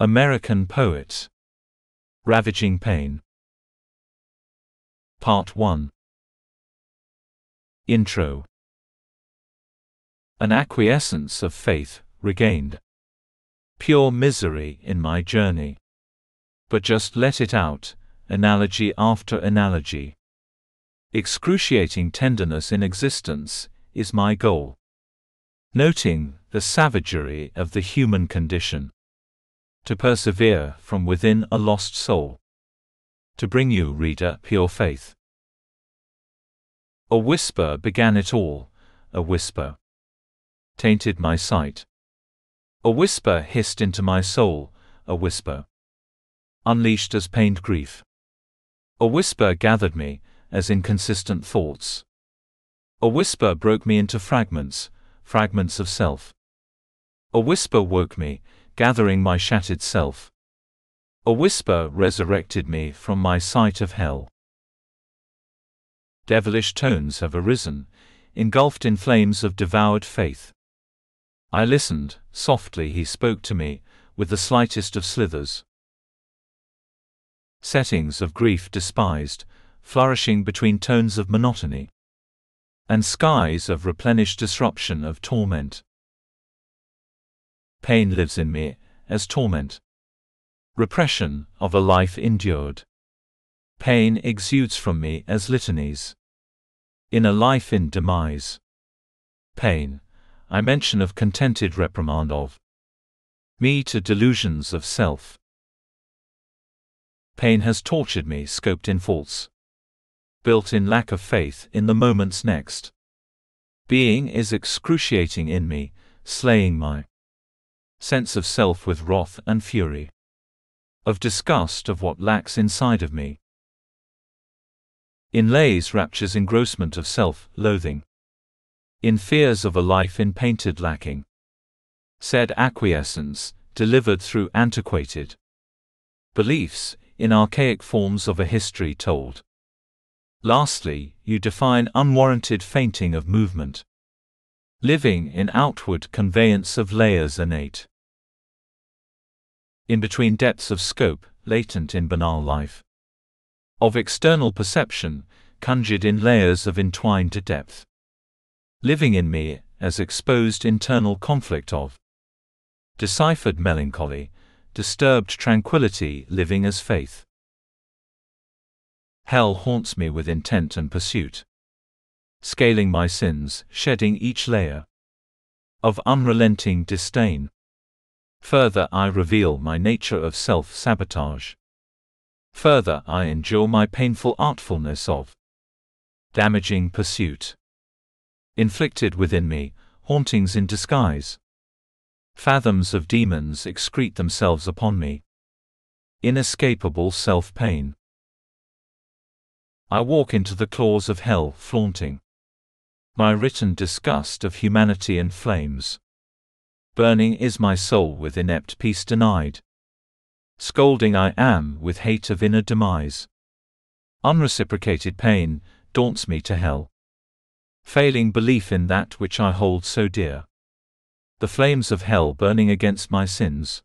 American Poet Ravaging Pain Part 1 Intro An acquiescence of faith, regained. Pure misery in my journey. But just let it out, analogy after analogy. Excruciating tenderness in existence is my goal. Noting the savagery of the human condition. To persevere from within a lost soul. To bring you, reader, pure faith. A whisper began it all, a whisper. Tainted my sight. A whisper hissed into my soul, a whisper. Unleashed as pained grief. A whisper gathered me, as inconsistent thoughts. A whisper broke me into fragments, fragments of self. A whisper woke me, gathering my shattered self. A whisper resurrected me from my sight of hell. Devilish tones have arisen, engulfed in flames of devoured faith. I listened, softly he spoke to me, with the slightest of slithers. Settings of grief despised, flourishing between tones of monotony. And skies of replenished disruption of torment. Pain lives in me, as torment. Repression, of a life endured. Pain exudes from me as litanies. In a life in demise. Pain, I mention of contented reprimand of me to delusions of self. Pain has tortured me, scoped in faults built in lack of faith in the moments next. Being is excruciating in me, slaying my sense of self with wrath and fury, of disgust of what lacks inside of me. In lays rapture's engrossment of self, loathing. In fears of a life in painted lacking. Said acquiescence, delivered through antiquated beliefs, in archaic forms of a history told. Lastly, you define unwarranted fainting of movement. Living in outward conveyance of layers innate. In between depths of scope, latent in banal life. Of external perception, conjured in layers of entwined depth. Living in me, as exposed internal conflict of deciphered melancholy, disturbed tranquility living as faith. Hell haunts me with intent and pursuit. Scaling my sins, shedding each layer of unrelenting disdain. Further, I reveal my nature of self sabotage. Further, I endure my painful artfulness of damaging pursuit. Inflicted within me, hauntings in disguise. Fathoms of demons excrete themselves upon me. Inescapable self pain. I walk into the claws of hell, flaunting my written disgust of humanity in flames. Burning is my soul with inept peace denied. Scolding I am with hate of inner demise. Unreciprocated pain daunts me to hell. Failing belief in that which I hold so dear. The flames of hell burning against my sins.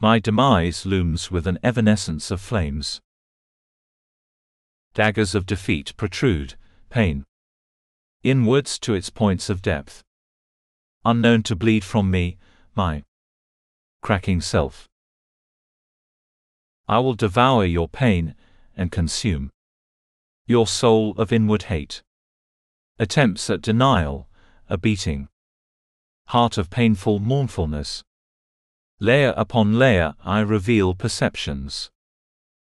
My demise looms with an evanescence of flames. Daggers of defeat protrude, pain. Inwards to its points of depth. Unknown to bleed from me, my cracking self. I will devour your pain and consume your soul of inward hate. Attempts at denial, a beating heart of painful mournfulness. Layer upon layer I reveal perceptions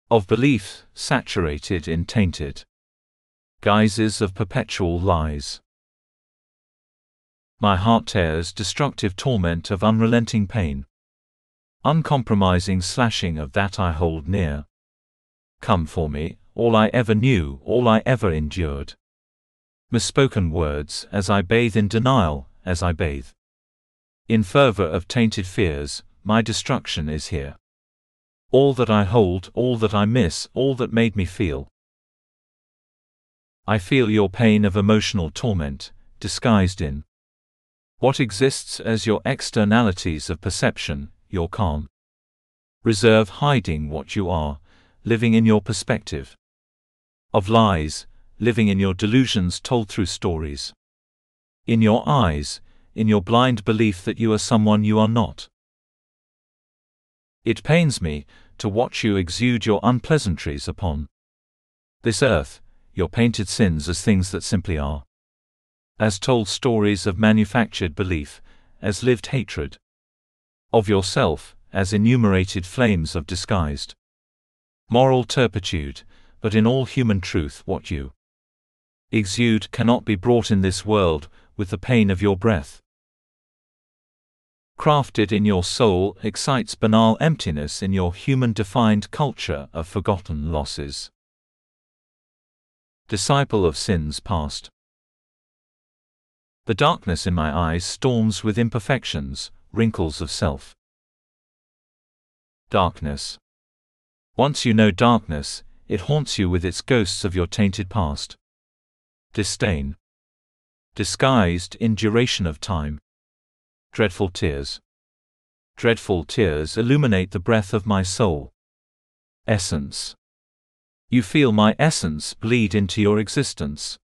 of belief, saturated in tainted guises of perpetual lies. My heart tears destructive torment of unrelenting pain. Uncompromising slashing of that I hold near. Come for me, all I ever knew, all I ever endured. Misspoken words as I bathe in denial, as I bathe. In fervor of tainted fears, my destruction is here. All that I hold, all that I miss, all that made me feel. I feel your pain of emotional torment, disguised in what exists as your externalities of perception, your calm. Reserve hiding what you are, living in your perspective. Of lies, living in your delusions told through stories. In your eyes, in your blind belief that you are someone you are not. It pains me to watch you exude your unpleasantries upon this earth, your painted sins as things that simply are. As told stories of manufactured belief, as lived hatred. Of yourself, as enumerated flames of disguised moral turpitude, but in all human truth what you exude cannot be brought in this world with the pain of your breath. Crafted in your soul excites banal emptiness in your human defined culture of forgotten losses. Disciple of sins past. The darkness in my eyes storms with imperfections, wrinkles of self. Darkness. Once you know darkness, it haunts you with its ghosts of your tainted past. Disdain. Disguised in duration of time. Dreadful tears. Dreadful tears illuminate the breath of my soul. Essence. You feel my essence bleed into your existence.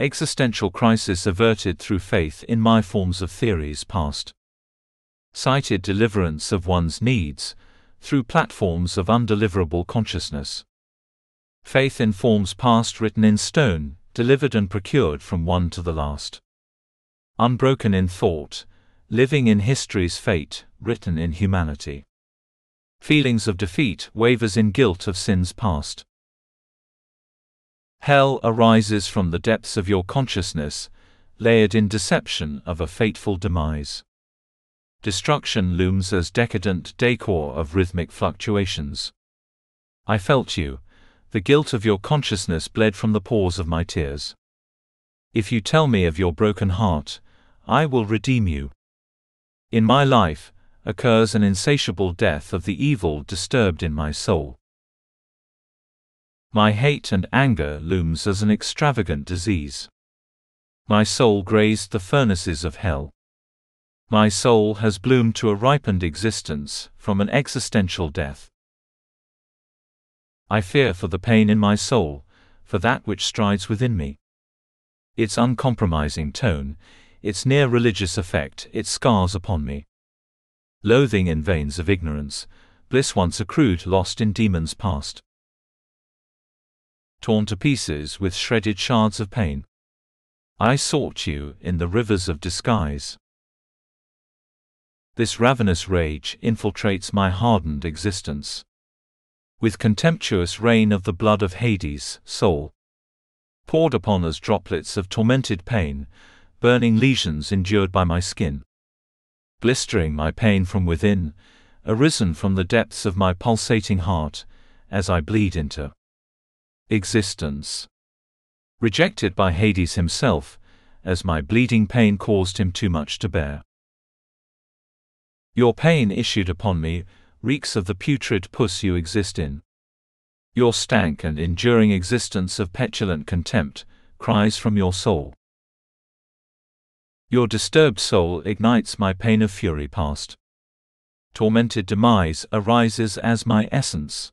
Existential crisis averted through faith in my forms of theories past. Cited deliverance of one's needs, through platforms of undeliverable consciousness. Faith in forms past written in stone, delivered and procured from one to the last. Unbroken in thought, living in history's fate, written in humanity. Feelings of defeat wavers in guilt of sins past. Hell arises from the depths of your consciousness, layered in deception of a fateful demise. Destruction looms as decadent decor of rhythmic fluctuations. I felt you. The guilt of your consciousness bled from the pores of my tears. If you tell me of your broken heart, I will redeem you. In my life, occurs an insatiable death of the evil disturbed in my soul. My hate and anger looms as an extravagant disease. My soul grazed the furnaces of hell. My soul has bloomed to a ripened existence from an existential death. I fear for the pain in my soul, for that which strides within me. Its uncompromising tone, its near religious effect, its scars upon me. Loathing in veins of ignorance, bliss once accrued lost in demons past torn to pieces with shredded shards of pain. I sought you in the rivers of disguise. This ravenous rage infiltrates my hardened existence. With contemptuous rain of the blood of Hades, soul, poured upon us droplets of tormented pain, burning lesions endured by my skin. Blistering my pain from within, arisen from the depths of my pulsating heart, as I bleed into existence. Rejected by Hades himself, as my bleeding pain caused him too much to bear. Your pain issued upon me reeks of the putrid pus you exist in. Your stank and enduring existence of petulant contempt cries from your soul. Your disturbed soul ignites my pain of fury past. Tormented demise arises as my essence.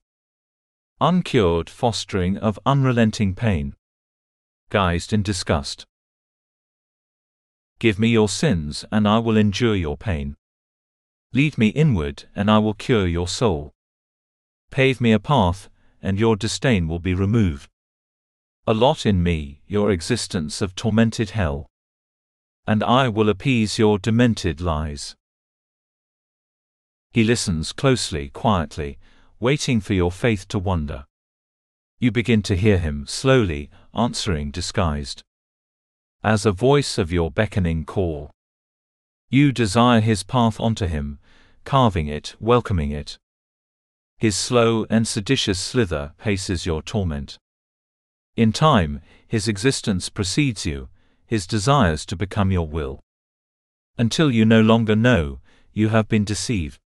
Uncured fostering of unrelenting pain. Guised in disgust. Give me your sins and I will endure your pain. Lead me inward and I will cure your soul. Pave me a path and your disdain will be removed. Allot in me your existence of tormented hell. And I will appease your demented lies. He listens closely, quietly, waiting for your faith to wander. You begin to hear him slowly, answering disguised. As a voice of your beckoning call. You desire his path onto him, carving it, welcoming it. His slow and seditious slither paces your torment. In time, his existence precedes you, his desires to become your will. Until you no longer know, you have been deceived.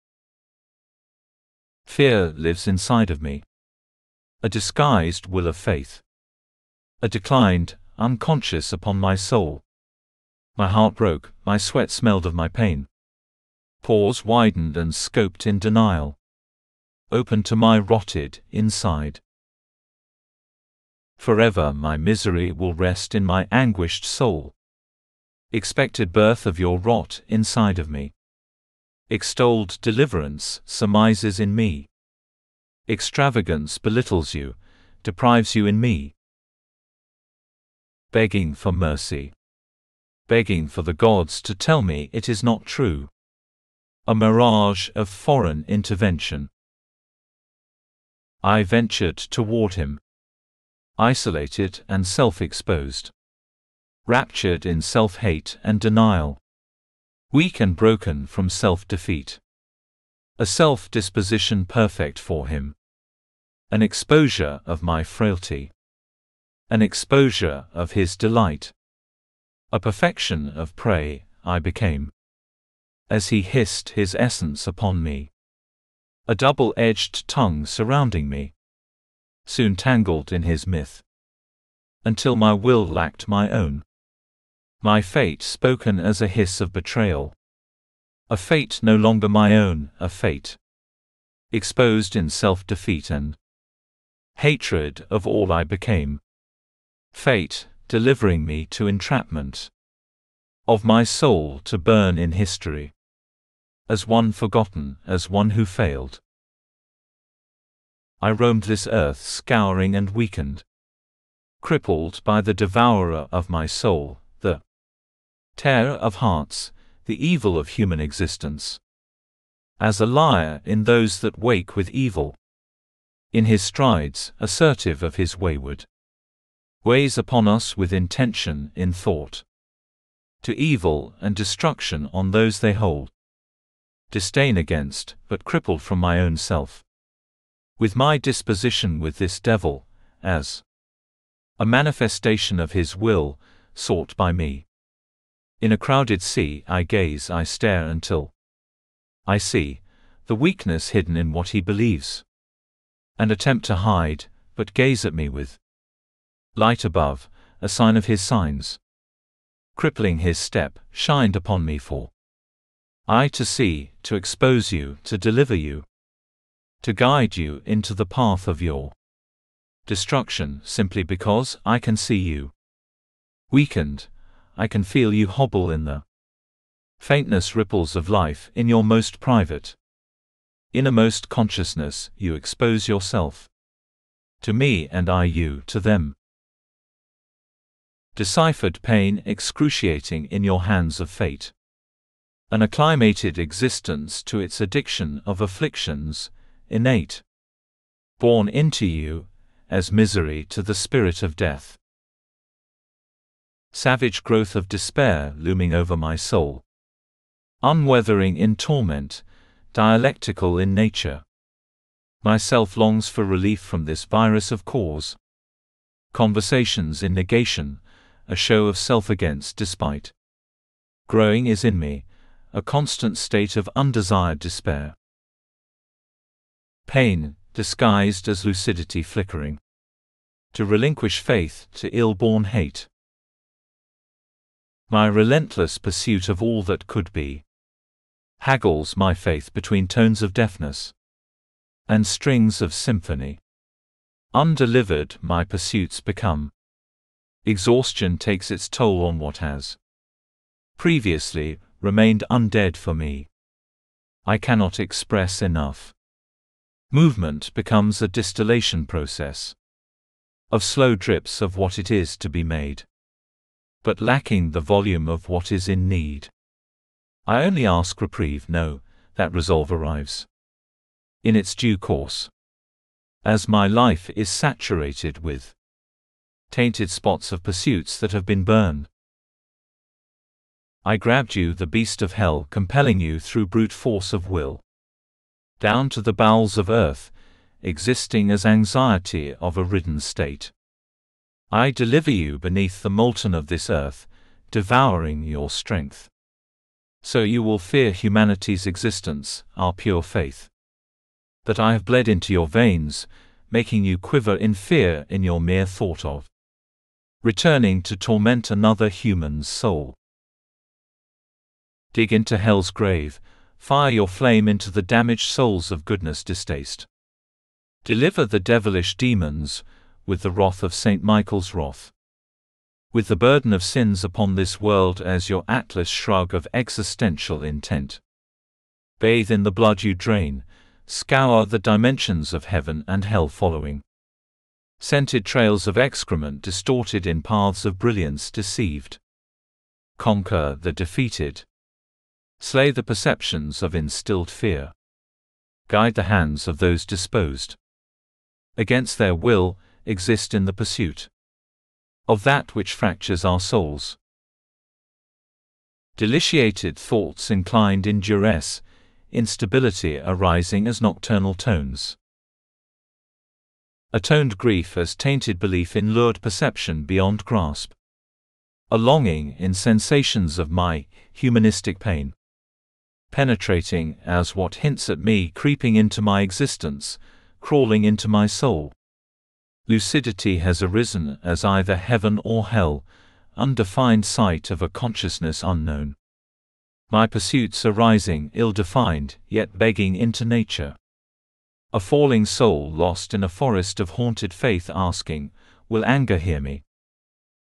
Fear lives inside of me. A disguised will of faith. A declined, unconscious upon my soul. My heart broke, my sweat smelled of my pain. Pores widened and scoped in denial. open to my rotted inside. Forever my misery will rest in my anguished soul. Expected birth of your rot inside of me. Extolled deliverance surmises in me. Extravagance belittles you, deprives you in me. Begging for mercy. Begging for the gods to tell me it is not true. A mirage of foreign intervention. I ventured toward him. Isolated and self-exposed. Raptured in self-hate and denial. Weak and broken from self-defeat. A self-disposition perfect for him. An exposure of my frailty. An exposure of his delight. A perfection of prey, I became. As he hissed his essence upon me. A double-edged tongue surrounding me. Soon tangled in his myth. Until my will lacked my own. My fate spoken as a hiss of betrayal. A fate no longer my own, a fate. Exposed in self-defeat and hatred of all I became. Fate, delivering me to entrapment. Of my soul to burn in history. As one forgotten, as one who failed. I roamed this earth scouring and weakened. Crippled by the devourer of my soul, the terror of hearts, the evil of human existence. As a liar in those that wake with evil. In his strides, assertive of his wayward ways upon us with intention in thought. To evil and destruction on those they hold. Disdain against, but crippled from my own self. With my disposition with this devil, as a manifestation of his will, sought by me. In a crowded sea I gaze, I stare until I see the weakness hidden in what he believes, and attempt to hide, but gaze at me with light above, a sign of his signs. Crippling his step, shined upon me for I to see, to expose you, to deliver you, to guide you into the path of your destruction simply because I can see you weakened, I can feel you hobble in the faintness ripples of life in your most private, innermost consciousness, you expose yourself to me and I you to them. Deciphered pain excruciating in your hands of fate. An acclimated existence to its addiction of afflictions, innate. Born into you, as misery to the spirit of death savage growth of despair looming over my soul. Unweathering in torment, dialectical in nature. Myself longs for relief from this virus of cause. Conversations in negation, a show of self against despite. Growing is in me, a constant state of undesired despair. Pain, disguised as lucidity flickering. To relinquish faith to ill-born hate. My relentless pursuit of all that could be haggles my faith between tones of deafness and strings of symphony. Undelivered, my pursuits become. Exhaustion takes its toll on what has previously remained undead for me. I cannot express enough. Movement becomes a distillation process of slow drips of what it is to be made but lacking the volume of what is in need. I only ask reprieve, no, that resolve arrives. In its due course. As my life is saturated with tainted spots of pursuits that have been burned. I grabbed you, the beast of hell, compelling you through brute force of will. Down to the bowels of earth, existing as anxiety of a ridden state. I deliver you beneath the molten of this earth, devouring your strength. So you will fear humanity's existence, our pure faith. That I have bled into your veins, making you quiver in fear in your mere thought of returning to torment another human's soul. Dig into hell's grave, fire your flame into the damaged souls of goodness distaste. Deliver the devilish demons with the wrath of St. Michael's wrath. With the burden of sins upon this world as your atlas shrug of existential intent. Bathe in the blood you drain, scour the dimensions of heaven and hell following. Scented trails of excrement distorted in paths of brilliance deceived. Conquer the defeated. Slay the perceptions of instilled fear. Guide the hands of those disposed. Against their will, exist in the pursuit of that which fractures our souls. Deliciated thoughts inclined in duress, instability arising as nocturnal tones. Atoned grief as tainted belief in lured perception beyond grasp. A longing in sensations of my humanistic pain penetrating as what hints at me creeping into my existence, crawling into my soul. Lucidity has arisen as either heaven or hell, undefined sight of a consciousness unknown. My pursuits are rising, ill-defined, yet begging into nature. A falling soul lost in a forest of haunted faith asking, Will anger hear me?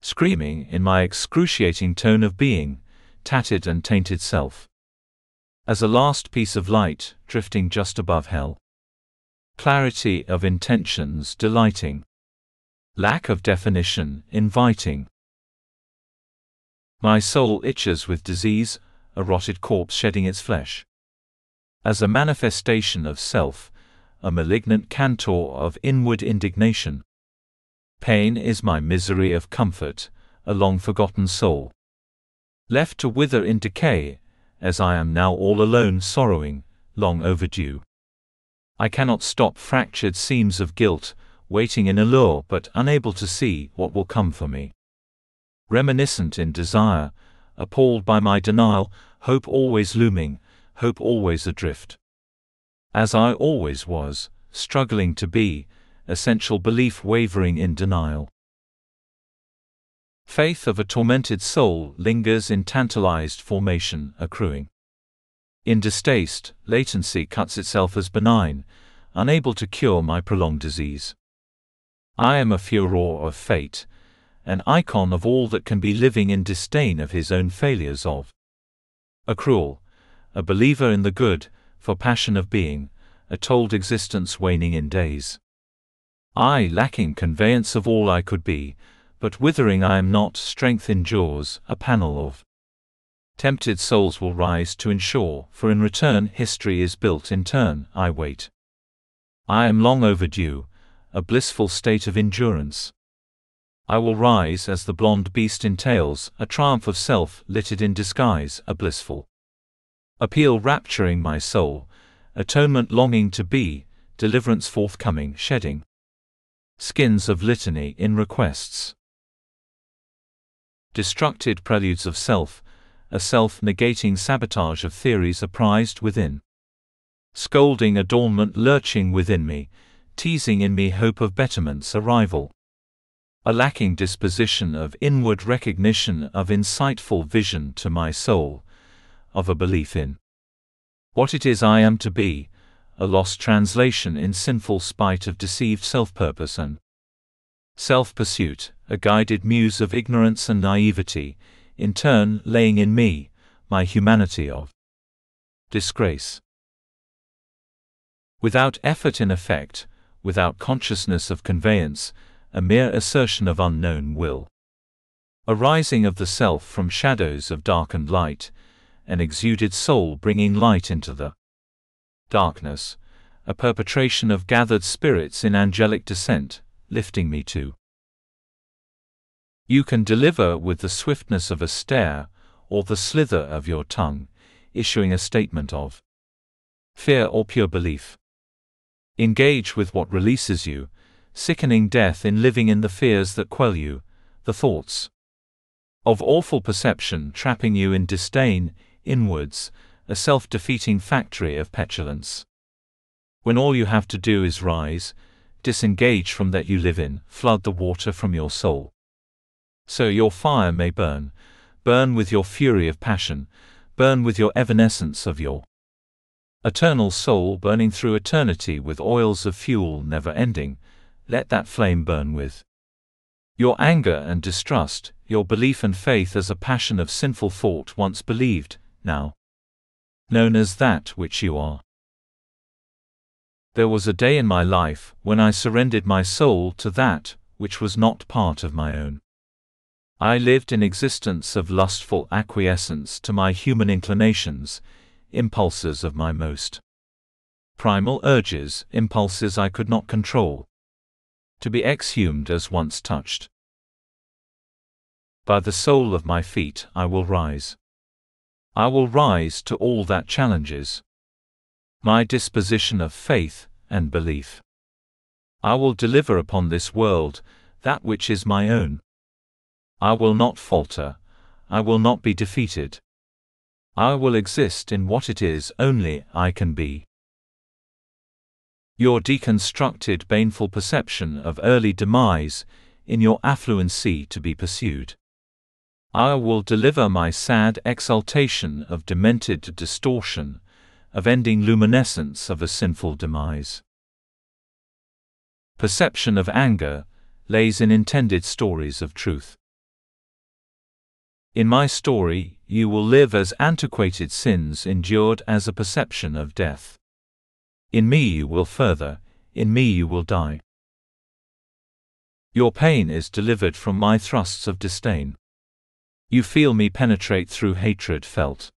Screaming in my excruciating tone of being, tattered and tainted self as a last piece of light, drifting just above hell. Clarity of intentions delighting. Lack of definition inviting. My soul itches with disease, a rotted corpse shedding its flesh. As a manifestation of self, a malignant cantor of inward indignation. Pain is my misery of comfort, a long forgotten soul. Left to wither in decay, as I am now all alone sorrowing, long overdue. I cannot stop fractured seams of guilt, waiting in allure but unable to see what will come for me. Reminiscent in desire, appalled by my denial, hope always looming, hope always adrift. As I always was, struggling to be, essential belief wavering in denial. Faith of a tormented soul lingers in tantalized formation, accruing. In distaste, latency cuts itself as benign, unable to cure my prolonged disease. I am a furor of fate, an icon of all that can be living in disdain of his own failures of. A cruel, a believer in the good, for passion of being, a told existence waning in days. I lacking conveyance of all I could be, but withering I am not, strength endures, a panel of tempted souls will rise to ensure, for in return history is built in turn, I wait. I am long overdue, a blissful state of endurance. I will rise as the blonde beast entails, a triumph of self, littered in disguise, a blissful appeal rapturing my soul, atonement longing to be, deliverance forthcoming, shedding skins of litany in requests destructed preludes of self, a self-negating sabotage of theories apprised within. Scolding adornment lurching within me, teasing in me hope of betterment's arrival. A lacking disposition of inward recognition of insightful vision to my soul, of a belief in what it is I am to be, a lost translation in sinful spite of deceived self-purpose and self-pursuit, a guided muse of ignorance and naivety, in turn laying in me, my humanity of disgrace. Without effort in effect, without consciousness of conveyance, a mere assertion of unknown will. A rising of the self from shadows of darkened light, an exuded soul bringing light into the darkness, a perpetration of gathered spirits in angelic descent, lifting me to you can deliver with the swiftness of a stare, or the slither of your tongue, issuing a statement of fear or pure belief. Engage with what releases you, sickening death in living in the fears that quell you, the thoughts of awful perception trapping you in disdain, inwards, a self-defeating factory of petulance. When all you have to do is rise, disengage from that you live in, flood the water from your soul. So your fire may burn, burn with your fury of passion, burn with your evanescence of your Eternal soul burning through eternity with oils of fuel never ending, let that flame burn with. Your anger and distrust, your belief and faith as a passion of sinful thought once believed, now known as that which you are. There was a day in my life when I surrendered my soul to that which was not part of my own. I lived in existence of lustful acquiescence to my human inclinations, impulses of my most primal urges, impulses I could not control. To be exhumed as once touched. By the sole of my feet I will rise. I will rise to all that challenges my disposition of faith and belief. I will deliver upon this world that which is my own. I will not falter, I will not be defeated. I will exist in what it is only I can be. Your deconstructed baneful perception of early demise, in your affluency to be pursued. I will deliver my sad exaltation of demented distortion, of ending luminescence of a sinful demise. Perception of anger lays in intended stories of truth. In my story, you will live as antiquated sins endured as a perception of death. In me you will further, in me you will die. Your pain is delivered from my thrusts of disdain. You feel me penetrate through hatred felt.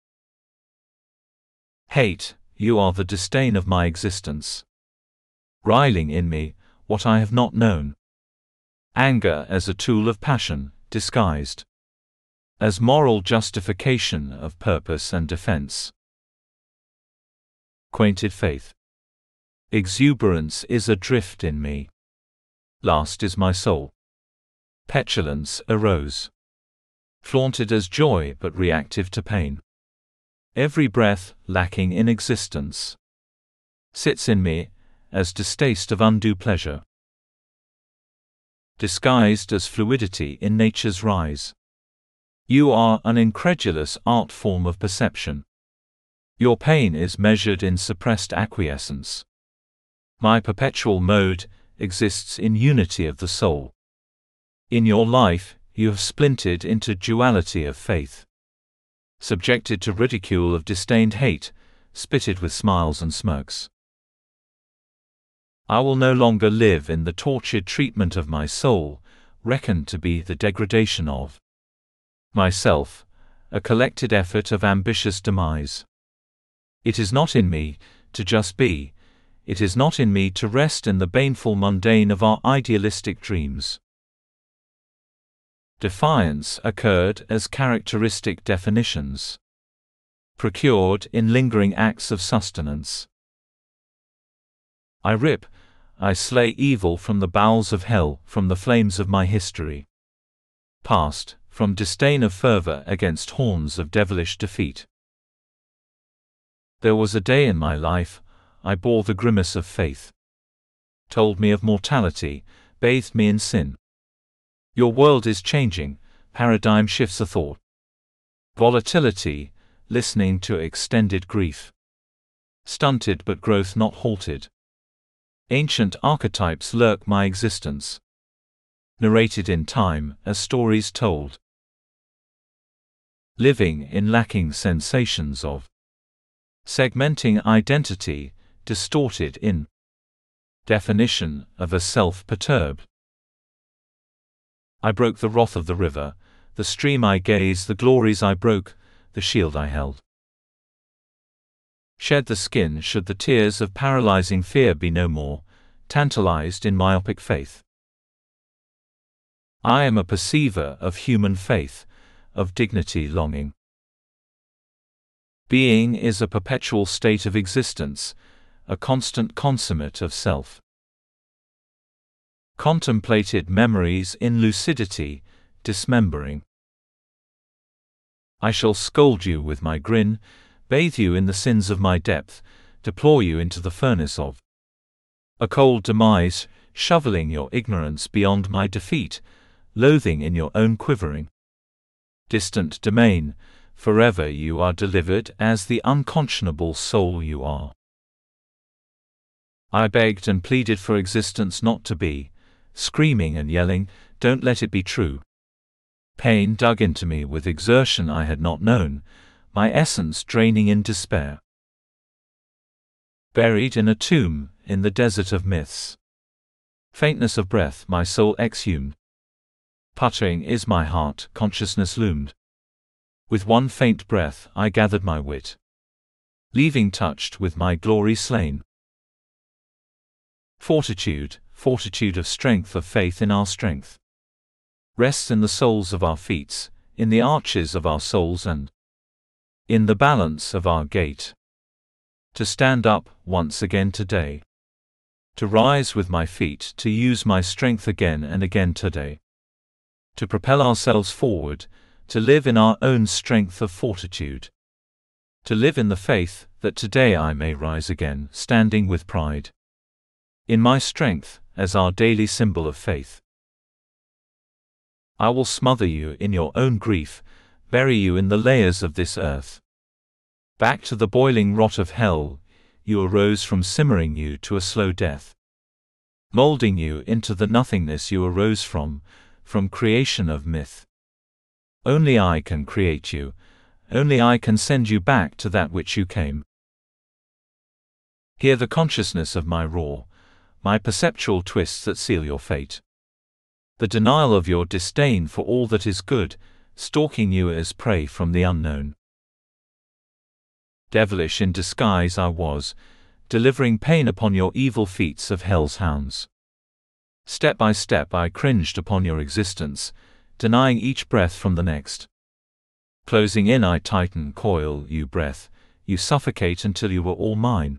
Hate, you are the disdain of my existence. Riling in me, what I have not known. Anger as a tool of passion, disguised as moral justification of purpose and defense. Quainted faith. Exuberance is adrift in me. Last is my soul. Petulance arose. Flaunted as joy but reactive to pain. Every breath, lacking in existence, sits in me as distaste of undue pleasure. Disguised as fluidity in nature's rise. You are an incredulous art form of perception. Your pain is measured in suppressed acquiescence. My perpetual mode exists in unity of the soul. In your life, you have splintered into duality of faith. Subjected to ridicule of disdained hate, spitted with smiles and smirks. I will no longer live in the tortured treatment of my soul, reckoned to be the degradation of myself, a collected effort of ambitious demise. It is not in me to just be, it is not in me to rest in the baneful mundane of our idealistic dreams. Defiance occurred as characteristic definitions, procured in lingering acts of sustenance. I rip, I slay evil from the bowels of hell, from the flames of my history. Past, from disdain of fervor against horns of devilish defeat. There was a day in my life, I bore the grimace of faith. Told me of mortality, bathed me in sin. Your world is changing, paradigm shifts a thought. Volatility, listening to extended grief. Stunted but growth not halted. Ancient archetypes lurk my existence. Narrated in time, as stories told living in lacking sensations of segmenting identity, distorted in definition of a self perturbed. I broke the wrath of the river, the stream I gaze, the glories I broke, the shield I held. Shed the skin should the tears of paralyzing fear be no more, tantalized in myopic faith. I am a perceiver of human faith, of dignity longing. Being is a perpetual state of existence, a constant consummate of self. Contemplated memories in lucidity, dismembering. I shall scold you with my grin, bathe you in the sins of my depth, deplore you into the furnace of a cold demise, shoveling your ignorance beyond my defeat, loathing in your own quivering distant domain, forever you are delivered as the unconscionable soul you are. I begged and pleaded for existence not to be, screaming and yelling, Don't let it be true. Pain dug into me with exertion I had not known, my essence draining in despair. Buried in a tomb, in the desert of myths. Faintness of breath my soul exhumed. Puttering is my heart, consciousness loomed. With one faint breath I gathered my wit. Leaving touched with my glory slain. Fortitude, fortitude of strength of faith in our strength rests in the soles of our feet, in the arches of our souls and in the balance of our gait. To stand up once again today. To rise with my feet, to use my strength again and again today. To propel ourselves forward, to live in our own strength of fortitude. To live in the faith that today I may rise again, standing with pride. In my strength, as our daily symbol of faith. I will smother you in your own grief, bury you in the layers of this earth. Back to the boiling rot of hell, you arose from simmering you to a slow death. Molding you into the nothingness you arose from, from creation of myth. Only I can create you, only I can send you back to that which you came. Hear the consciousness of my roar, my perceptual twists that seal your fate the denial of your disdain for all that is good, stalking you as prey from the unknown. Devilish in disguise I was, delivering pain upon your evil feats of hell's hounds. Step by step I cringed upon your existence, denying each breath from the next. Closing in I tighten coil you breath, you suffocate until you were all mine.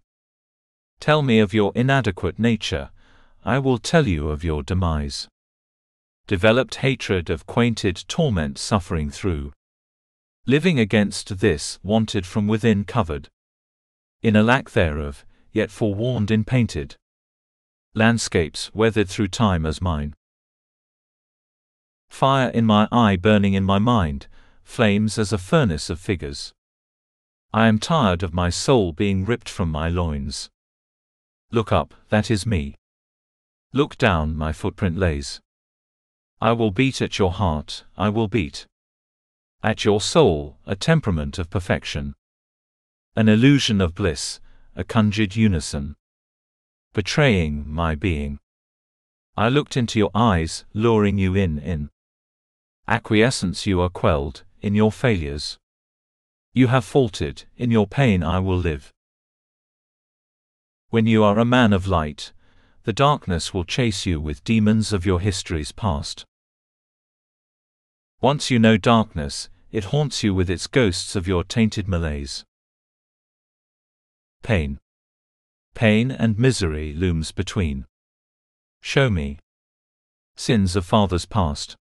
Tell me of your inadequate nature, I will tell you of your demise developed hatred of quainted torment suffering through. Living against this, wanted from within covered. In a lack thereof, yet forewarned in painted. Landscapes weathered through time as mine. Fire in my eye burning in my mind, flames as a furnace of figures. I am tired of my soul being ripped from my loins. Look up, that is me. Look down, my footprint lays. I will beat at your heart, I will beat. At your soul, a temperament of perfection. An illusion of bliss, a conjured unison. Betraying my being. I looked into your eyes, luring you in, in. Acquiescence you are quelled, in your failures. You have faltered, in your pain I will live. When you are a man of light, the darkness will chase you with demons of your history's past. Once you know darkness, it haunts you with its ghosts of your tainted malaise. Pain. Pain and misery looms between. Show me. Sins of fathers past.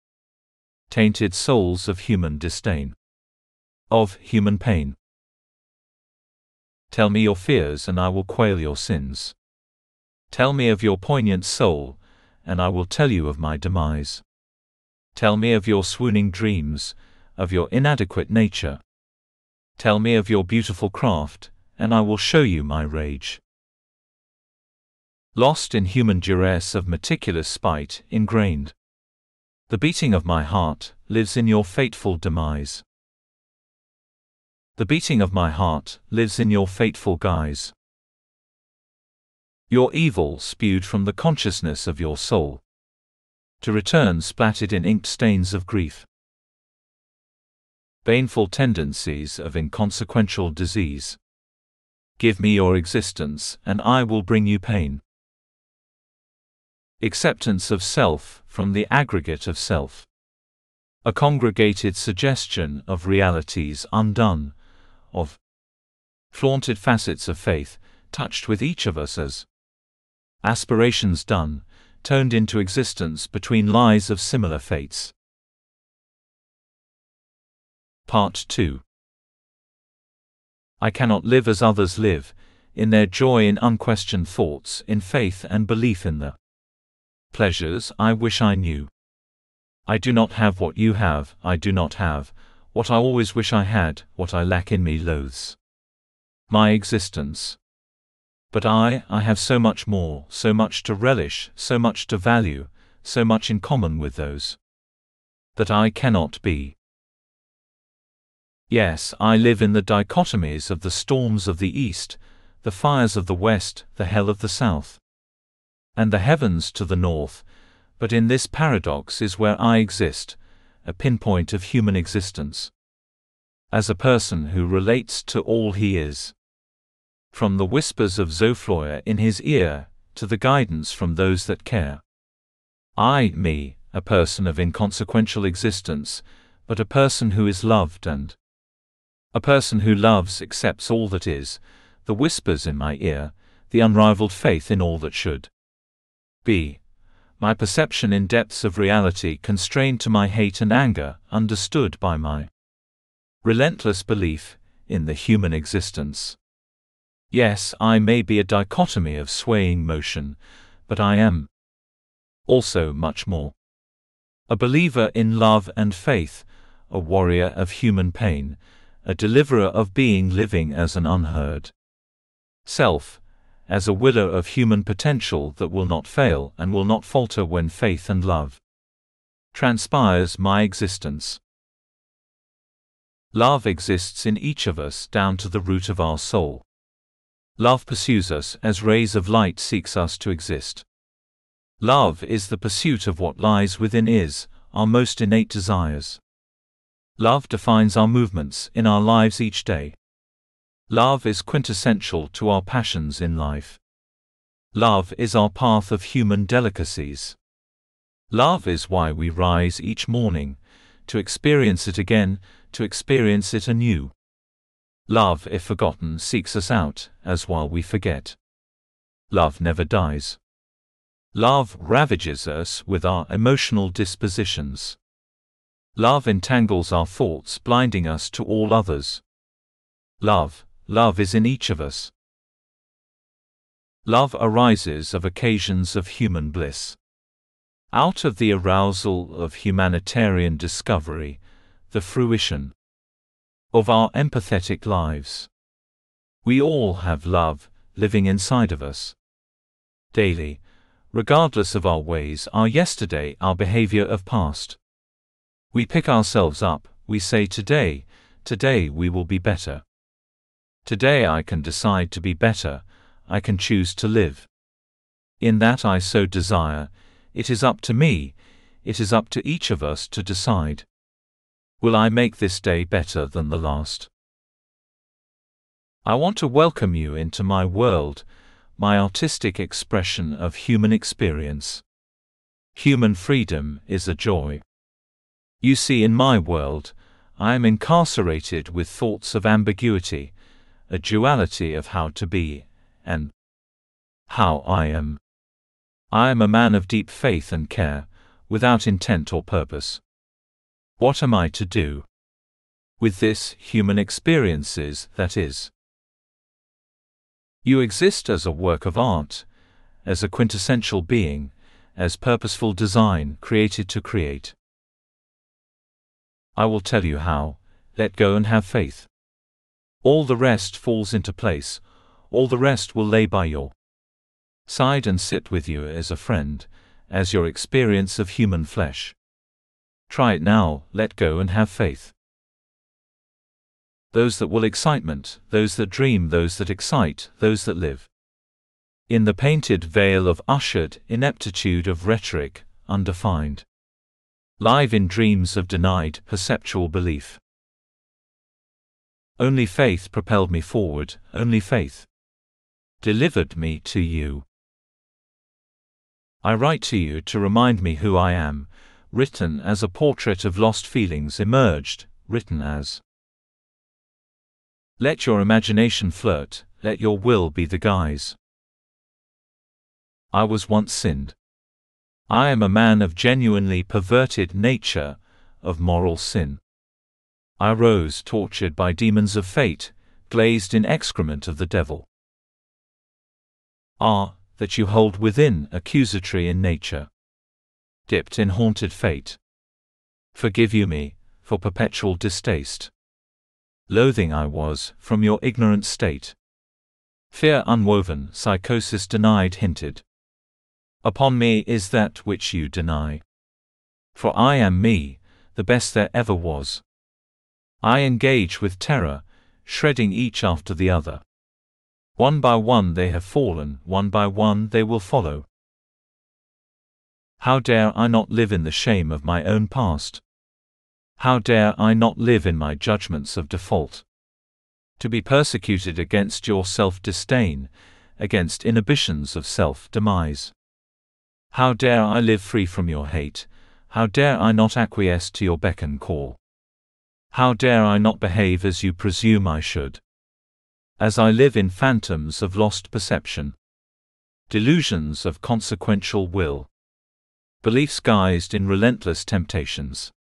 Tainted souls of human disdain. Of human pain. Tell me your fears and I will quail your sins. Tell me of your poignant soul, and I will tell you of my demise. Tell me of your swooning dreams, of your inadequate nature. Tell me of your beautiful craft, and I will show you my rage. Lost in human duress of meticulous spite, ingrained. The beating of my heart lives in your fateful demise. The beating of my heart lives in your fateful guise. Your evil spewed from the consciousness of your soul to return splattered in inked stains of grief. Baneful tendencies of inconsequential disease. Give me your existence, and I will bring you pain. Acceptance of self from the aggregate of self. A congregated suggestion of realities undone, of flaunted facets of faith, touched with each of us as aspirations done, toned into existence between lies of similar fates. Part 2 I cannot live as others live, in their joy in unquestioned thoughts, in faith and belief in the pleasures I wish I knew. I do not have what you have, I do not have what I always wish I had, what I lack in me loathes my existence. But I, I have so much more, so much to relish, so much to value, so much in common with those that I cannot be. Yes, I live in the dichotomies of the storms of the East, the fires of the West, the hell of the South, and the heavens to the North, but in this paradox is where I exist, a pinpoint of human existence. As a person who relates to all he is. From the whispers of Zofloya in his ear, to the guidance from those that care. I, me, a person of inconsequential existence, but a person who is loved and a person who loves accepts all that is, the whispers in my ear, the unrivaled faith in all that should be. My perception in depths of reality constrained to my hate and anger, understood by my relentless belief in the human existence. Yes, I may be a dichotomy of swaying motion, but I am also much more. A believer in love and faith, a warrior of human pain, a deliverer of being living as an unheard self, as a willer of human potential that will not fail and will not falter when faith and love transpires my existence. Love exists in each of us down to the root of our soul. Love pursues us as rays of light seeks us to exist. Love is the pursuit of what lies within is, our most innate desires. Love defines our movements in our lives each day. Love is quintessential to our passions in life. Love is our path of human delicacies. Love is why we rise each morning, to experience it again, to experience it anew. Love, if forgotten, seeks us out, as while we forget. Love never dies. Love ravages us with our emotional dispositions. Love entangles our thoughts, blinding us to all others. Love, love is in each of us. Love arises of occasions of human bliss. Out of the arousal of humanitarian discovery, the fruition of our empathetic lives. We all have love living inside of us. Daily, regardless of our ways, our yesterday, our behavior of past. We pick ourselves up, we say today, today we will be better. Today I can decide to be better, I can choose to live. In that I so desire, it is up to me, it is up to each of us to decide. Will I make this day better than the last? I want to welcome you into my world, my artistic expression of human experience. Human freedom is a joy. You see, in my world, I am incarcerated with thoughts of ambiguity, a duality of how to be, and how I am. I am a man of deep faith and care, without intent or purpose. What am I to do? With this, human experiences, that is. You exist as a work of art, as a quintessential being, as purposeful design created to create. I will tell you how, let go and have faith. All the rest falls into place, all the rest will lay by your side and sit with you as a friend, as your experience of human flesh. Try it now, let go and have faith those that will excitement, those that dream, those that excite, those that live. In the painted veil of ushered ineptitude of rhetoric, undefined. Live in dreams of denied perceptual belief. Only faith propelled me forward, only faith delivered me to you. I write to you to remind me who I am, written as a portrait of lost feelings emerged, written as let your imagination flirt, let your will be the guise. I was once sinned. I am a man of genuinely perverted nature, of moral sin. I rose tortured by demons of fate, glazed in excrement of the devil. Ah, that you hold within accusatory in nature. Dipped in haunted fate. Forgive you me, for perpetual distaste loathing I was, from your ignorant state. Fear unwoven, psychosis denied hinted. Upon me is that which you deny. For I am me, the best there ever was. I engage with terror, shredding each after the other. One by one they have fallen, one by one they will follow. How dare I not live in the shame of my own past? How dare I not live in my judgments of default? To be persecuted against your self-disdain, against inhibitions of self-demise. How dare I live free from your hate? How dare I not acquiesce to your beck and call? How dare I not behave as you presume I should? As I live in phantoms of lost perception, delusions of consequential will, beliefs guised in relentless temptations.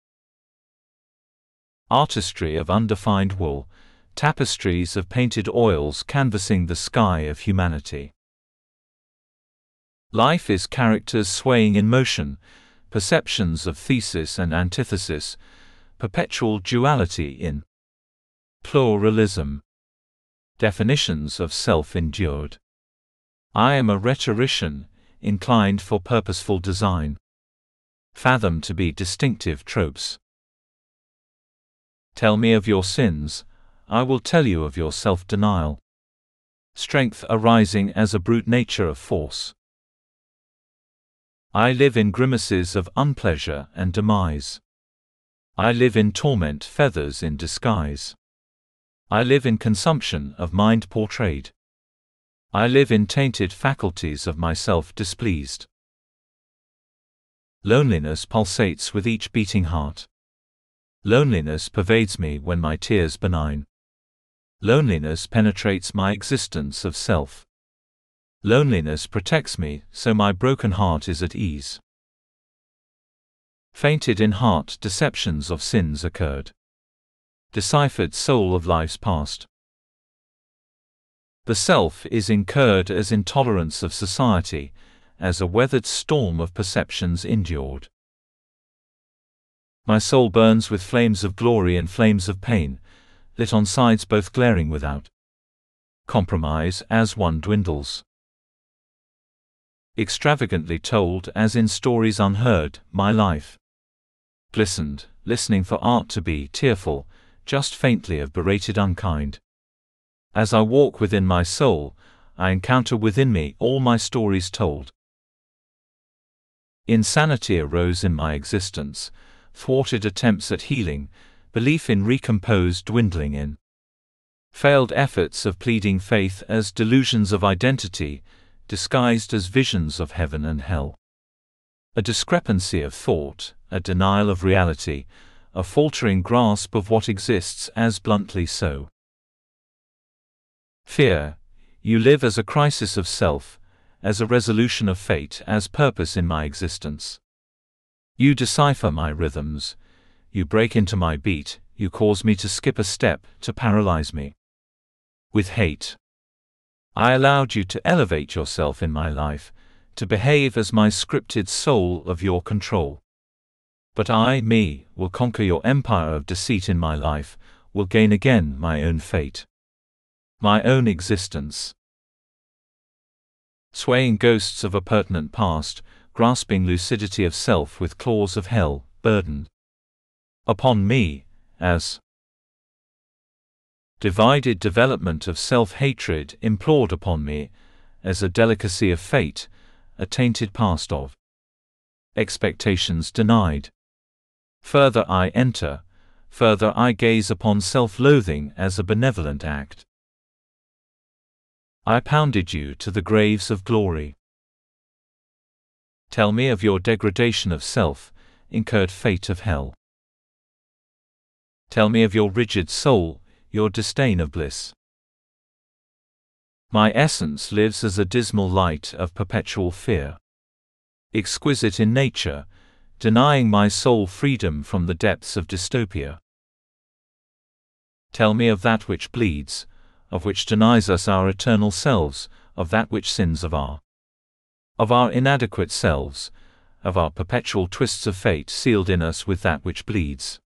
Artistry of undefined wool, tapestries of painted oils canvassing the sky of humanity. Life is characters swaying in motion, perceptions of thesis and antithesis, perpetual duality in pluralism, definitions of self endured. I am a rhetorician, inclined for purposeful design. Fathom to be distinctive tropes. Tell me of your sins, I will tell you of your self denial. Strength arising as a brute nature of force. I live in grimaces of unpleasure and demise. I live in torment feathers in disguise. I live in consumption of mind portrayed. I live in tainted faculties of myself displeased. Loneliness pulsates with each beating heart. Loneliness pervades me when my tears benign. Loneliness penetrates my existence of self. Loneliness protects me, so my broken heart is at ease. Fainted in heart deceptions of sins occurred. Deciphered soul of life's past. The self is incurred as intolerance of society, as a weathered storm of perceptions endured. My soul burns with flames of glory and flames of pain, lit on sides both glaring without compromise as one dwindles. Extravagantly told as in stories unheard, my life glistened, listening for art to be tearful, just faintly of berated unkind. As I walk within my soul, I encounter within me all my stories told. Insanity arose in my existence, thwarted attempts at healing, belief in recompose dwindling in failed efforts of pleading faith as delusions of identity, disguised as visions of heaven and hell. A discrepancy of thought, a denial of reality, a faltering grasp of what exists as bluntly so. Fear. You live as a crisis of self, as a resolution of fate, as purpose in my existence. You decipher my rhythms. You break into my beat, you cause me to skip a step, to paralyze me. With hate. I allowed you to elevate yourself in my life, to behave as my scripted soul of your control. But I, me, will conquer your empire of deceit in my life, will gain again my own fate. My own existence. Swaying ghosts of a pertinent past, grasping lucidity of self with claws of hell, burdened upon me, as divided development of self-hatred implored upon me, as a delicacy of fate, a tainted past of expectations denied. Further I enter, further I gaze upon self-loathing as a benevolent act. I pounded you to the graves of glory. Tell me of your degradation of self, incurred fate of hell. Tell me of your rigid soul, your disdain of bliss. My essence lives as a dismal light of perpetual fear. Exquisite in nature, denying my soul freedom from the depths of dystopia. Tell me of that which bleeds, of which denies us our eternal selves, of that which sins of our of our inadequate selves, of our perpetual twists of fate sealed in us with that which bleeds.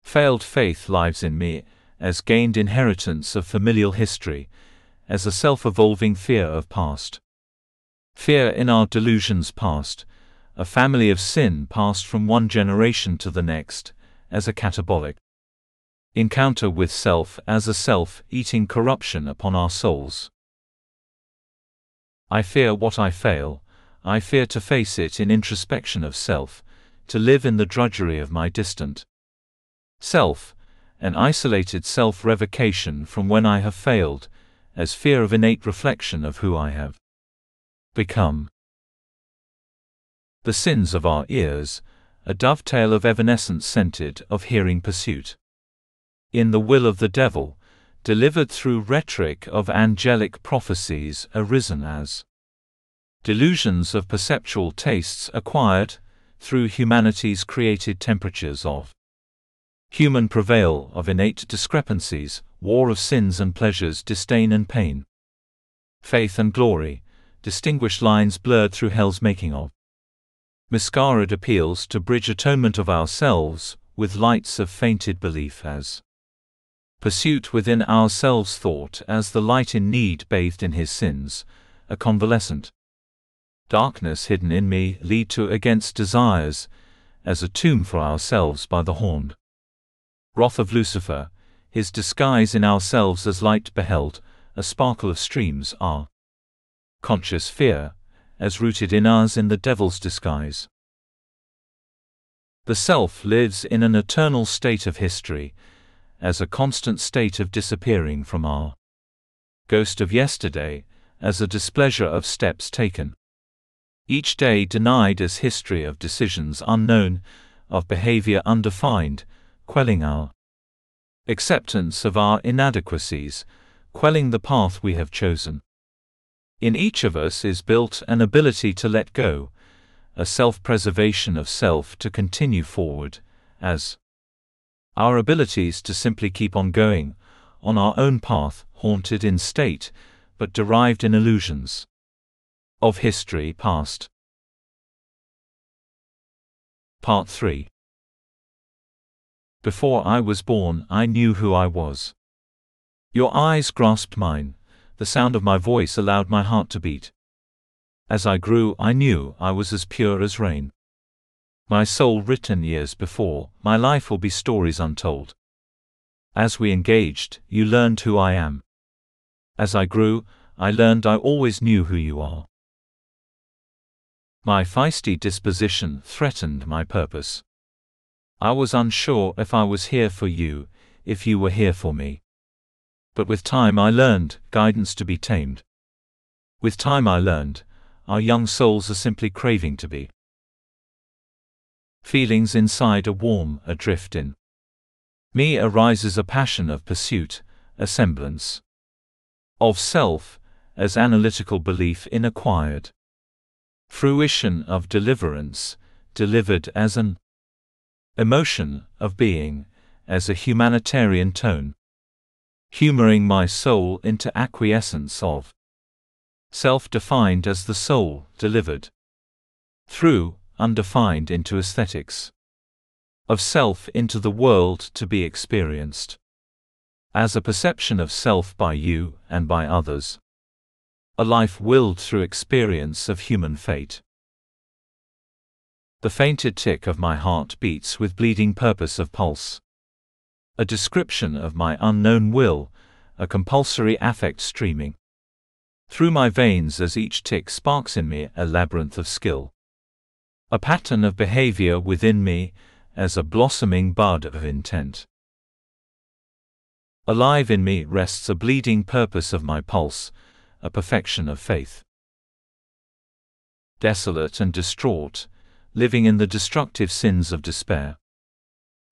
Failed faith lives in me, as gained inheritance of familial history, as a self-evolving fear of past. Fear in our delusions past, a family of sin passed from one generation to the next, as a catabolic encounter with self as a self eating corruption upon our souls. I fear what I fail, I fear to face it in introspection of self, to live in the drudgery of my distant self, an isolated self revocation from when I have failed, as fear of innate reflection of who I have become. The sins of our ears, a dovetail of evanescence scented of hearing pursuit. In the will of the devil, delivered through rhetoric of angelic prophecies arisen as delusions of perceptual tastes acquired through humanity's created temperatures of human prevail of innate discrepancies, war of sins and pleasures, disdain and pain, faith and glory, distinguished lines blurred through hell's making of. Masquerade appeals to bridge atonement of ourselves with lights of fainted belief as pursuit within ourselves thought as the light in need bathed in his sins, a convalescent. Darkness hidden in me lead to against desires, as a tomb for ourselves by the horned wrath of Lucifer, his disguise in ourselves as light beheld, a sparkle of streams are conscious fear, as rooted in us in the devil's disguise. The self lives in an eternal state of history, as a constant state of disappearing from our ghost of yesterday, as a displeasure of steps taken. Each day denied as history of decisions unknown, of behavior undefined, quelling our acceptance of our inadequacies, quelling the path we have chosen. In each of us is built an ability to let go, a self-preservation of self to continue forward, as our abilities to simply keep on going, on our own path, haunted in state, but derived in illusions of history past. Part 3 Before I was born, I knew who I was. Your eyes grasped mine, the sound of my voice allowed my heart to beat. As I grew, I knew I was as pure as rain. My soul written years before, my life will be stories untold. As we engaged, you learned who I am. As I grew, I learned I always knew who you are. My feisty disposition threatened my purpose. I was unsure if I was here for you, if you were here for me. But with time I learned guidance to be tamed. With time I learned our young souls are simply craving to be. Feelings inside are warm, adrift in. Me arises a passion of pursuit, a semblance of self, as analytical belief in acquired fruition of deliverance, delivered as an emotion of being, as a humanitarian tone, humoring my soul into acquiescence of self defined as the soul, delivered through undefined into aesthetics. Of self into the world to be experienced. As a perception of self by you and by others. A life willed through experience of human fate. The fainted tick of my heart beats with bleeding purpose of pulse. A description of my unknown will, a compulsory affect streaming through my veins as each tick sparks in me a labyrinth of skill. A pattern of behavior within me, as a blossoming bud of intent. Alive in me rests a bleeding purpose of my pulse, a perfection of faith. Desolate and distraught, living in the destructive sins of despair.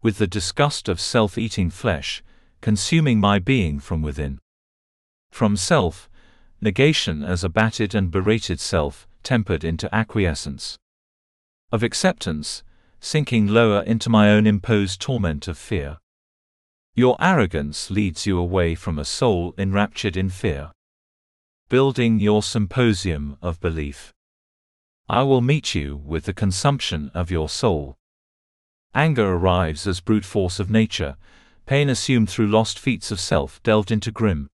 With the disgust of self eating flesh, consuming my being from within. From self, negation as a battered and berated self, tempered into acquiescence of acceptance, sinking lower into my own imposed torment of fear. Your arrogance leads you away from a soul enraptured in fear. Building your symposium of belief. I will meet you with the consumption of your soul. Anger arrives as brute force of nature, pain assumed through lost feats of self delved into grim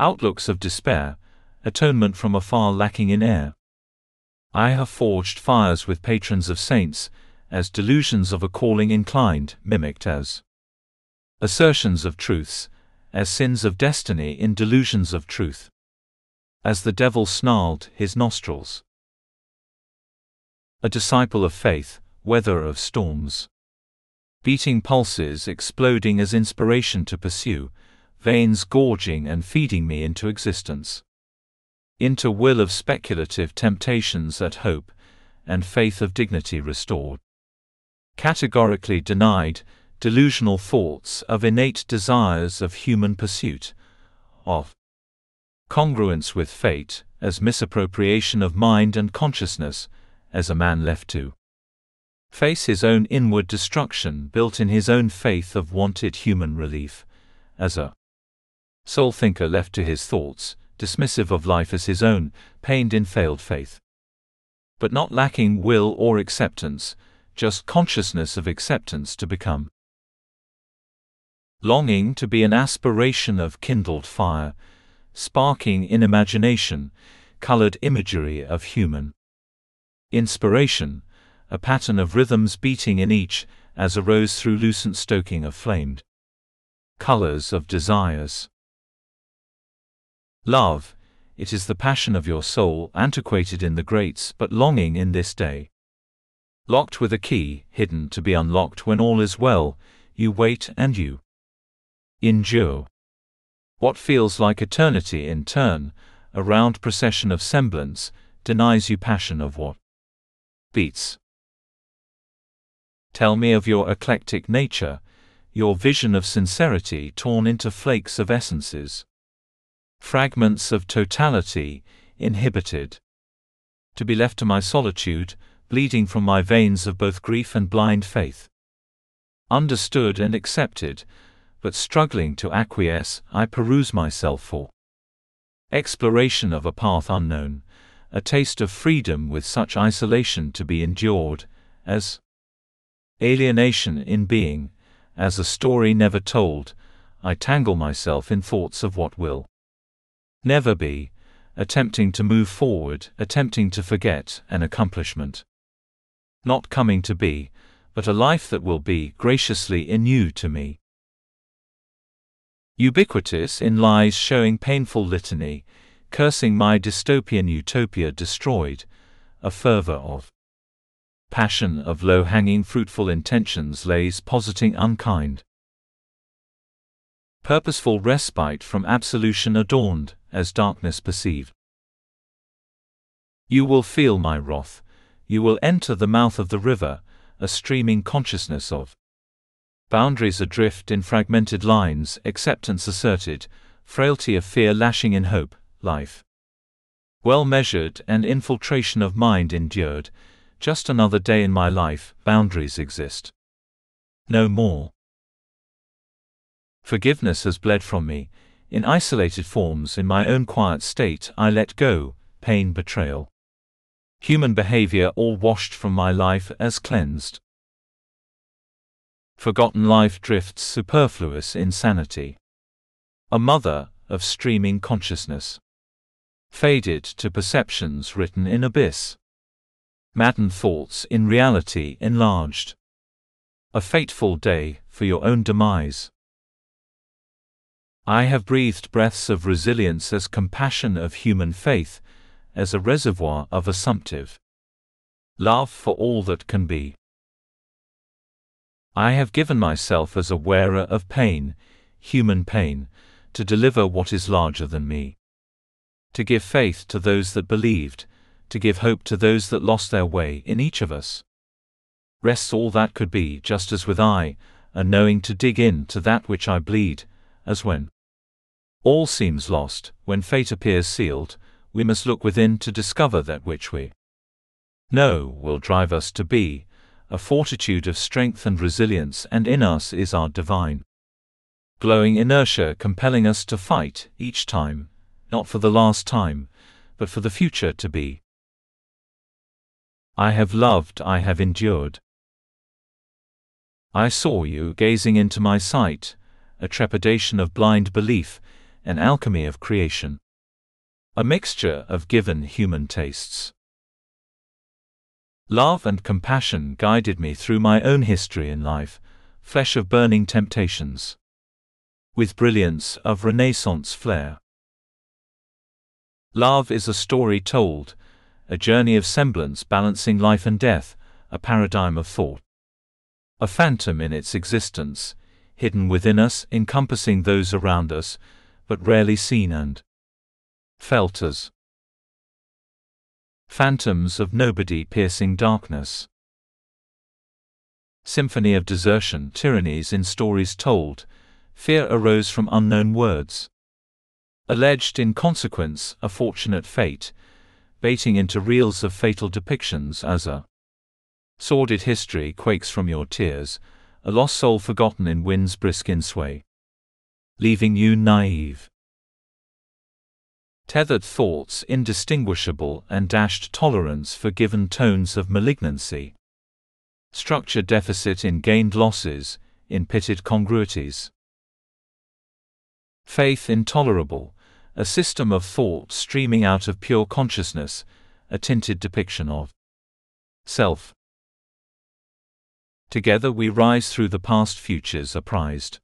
Outlooks of despair, atonement from afar lacking in air. I have forged fires with patrons of saints, as delusions of a calling inclined, mimicked as assertions of truths, as sins of destiny in delusions of truth. As the devil snarled his nostrils. A disciple of faith, weather of storms. Beating pulses exploding as inspiration to pursue, veins gorging and feeding me into existence. Into will of speculative temptations at hope, and faith of dignity restored. Categorically denied, delusional thoughts of innate desires of human pursuit, of congruence with fate, as misappropriation of mind and consciousness, as a man left to face his own inward destruction built in his own faith of wanted human relief, as a soul thinker left to his thoughts, dismissive of life as his own, pained in failed faith. But not lacking will or acceptance, just consciousness of acceptance to become. Longing to be an aspiration of kindled fire, sparking in imagination, colored imagery of human inspiration, a pattern of rhythms beating in each, as arose through lucent stoking of flamed colors of desires. Love, it is the passion of your soul, antiquated in the greats but longing in this day. Locked with a key, hidden to be unlocked when all is well, you wait and you endure. What feels like eternity in turn, a round procession of semblance, denies you passion of what beats. Tell me of your eclectic nature, your vision of sincerity torn into flakes of essences. Fragments of totality, inhibited. To be left to my solitude, bleeding from my veins of both grief and blind faith. Understood and accepted, but struggling to acquiesce, I peruse myself for exploration of a path unknown, a taste of freedom with such isolation to be endured, as alienation in being, as a story never told, I tangle myself in thoughts of what will never be, attempting to move forward, attempting to forget an accomplishment. Not coming to be, but a life that will be graciously in to me. Ubiquitous in lies showing painful litany, cursing my dystopian utopia destroyed, a fervor of passion of low-hanging fruitful intentions lays positing unkind. Purposeful respite from absolution adorned, as darkness perceived. You will feel my wrath, you will enter the mouth of the river, a streaming consciousness of boundaries adrift in fragmented lines, acceptance asserted, frailty of fear lashing in hope, life well measured and infiltration of mind endured, just another day in my life, boundaries exist. No more. Forgiveness has bled from me, in isolated forms in my own quiet state I let go, pain betrayal. Human behavior all washed from my life as cleansed. Forgotten life drifts superfluous insanity. A mother of streaming consciousness. Faded to perceptions written in abyss. Maddened thoughts in reality enlarged. A fateful day for your own demise. I have breathed breaths of resilience as compassion of human faith, as a reservoir of assumptive love for all that can be. I have given myself as a wearer of pain, human pain, to deliver what is larger than me. To give faith to those that believed, to give hope to those that lost their way in each of us. Rests all that could be just as with I, and knowing to dig in to that which I bleed, as when all seems lost, when fate appears sealed, we must look within to discover that which we know will drive us to be, a fortitude of strength and resilience, and in us is our divine glowing inertia compelling us to fight, each time, not for the last time, but for the future to be. I have loved, I have endured. I saw you gazing into my sight, a trepidation of blind belief, an alchemy of creation. A mixture of given human tastes. Love and compassion guided me through my own history in life, flesh of burning temptations. With brilliance of Renaissance flair. Love is a story told, a journey of semblance balancing life and death, a paradigm of thought. A phantom in its existence, hidden within us, encompassing those around us, but rarely seen and felt as phantoms of nobody piercing darkness. Symphony of desertion, tyrannies in stories told, fear arose from unknown words. Alleged in consequence, a fortunate fate, baiting into reels of fatal depictions as a sordid history quakes from your tears, a lost soul forgotten in wind's brisk insway, leaving you naive. Tethered thoughts indistinguishable and dashed tolerance for given tones of malignancy. Structure deficit in gained losses, in pitted congruities. Faith intolerable, a system of thought streaming out of pure consciousness, a tinted depiction of self. Together we rise through the past futures apprised.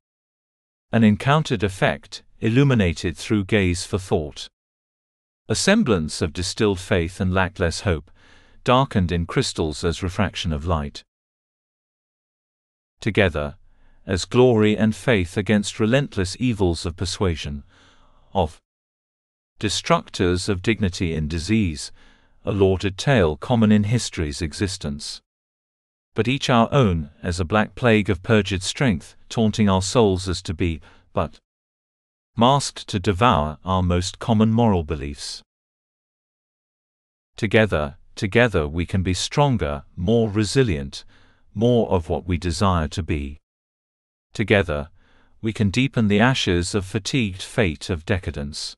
An encountered effect, illuminated through gaze for thought. A semblance of distilled faith and lackless hope, darkened in crystals as refraction of light. Together, as glory and faith against relentless evils of persuasion, of destructors of dignity in disease, a lauded tale common in history's existence. But each our own, as a black plague of perjured strength, taunting our souls as to be, but masked to devour our most common moral beliefs. Together, together we can be stronger, more resilient, more of what we desire to be. Together, we can deepen the ashes of fatigued fate of decadence.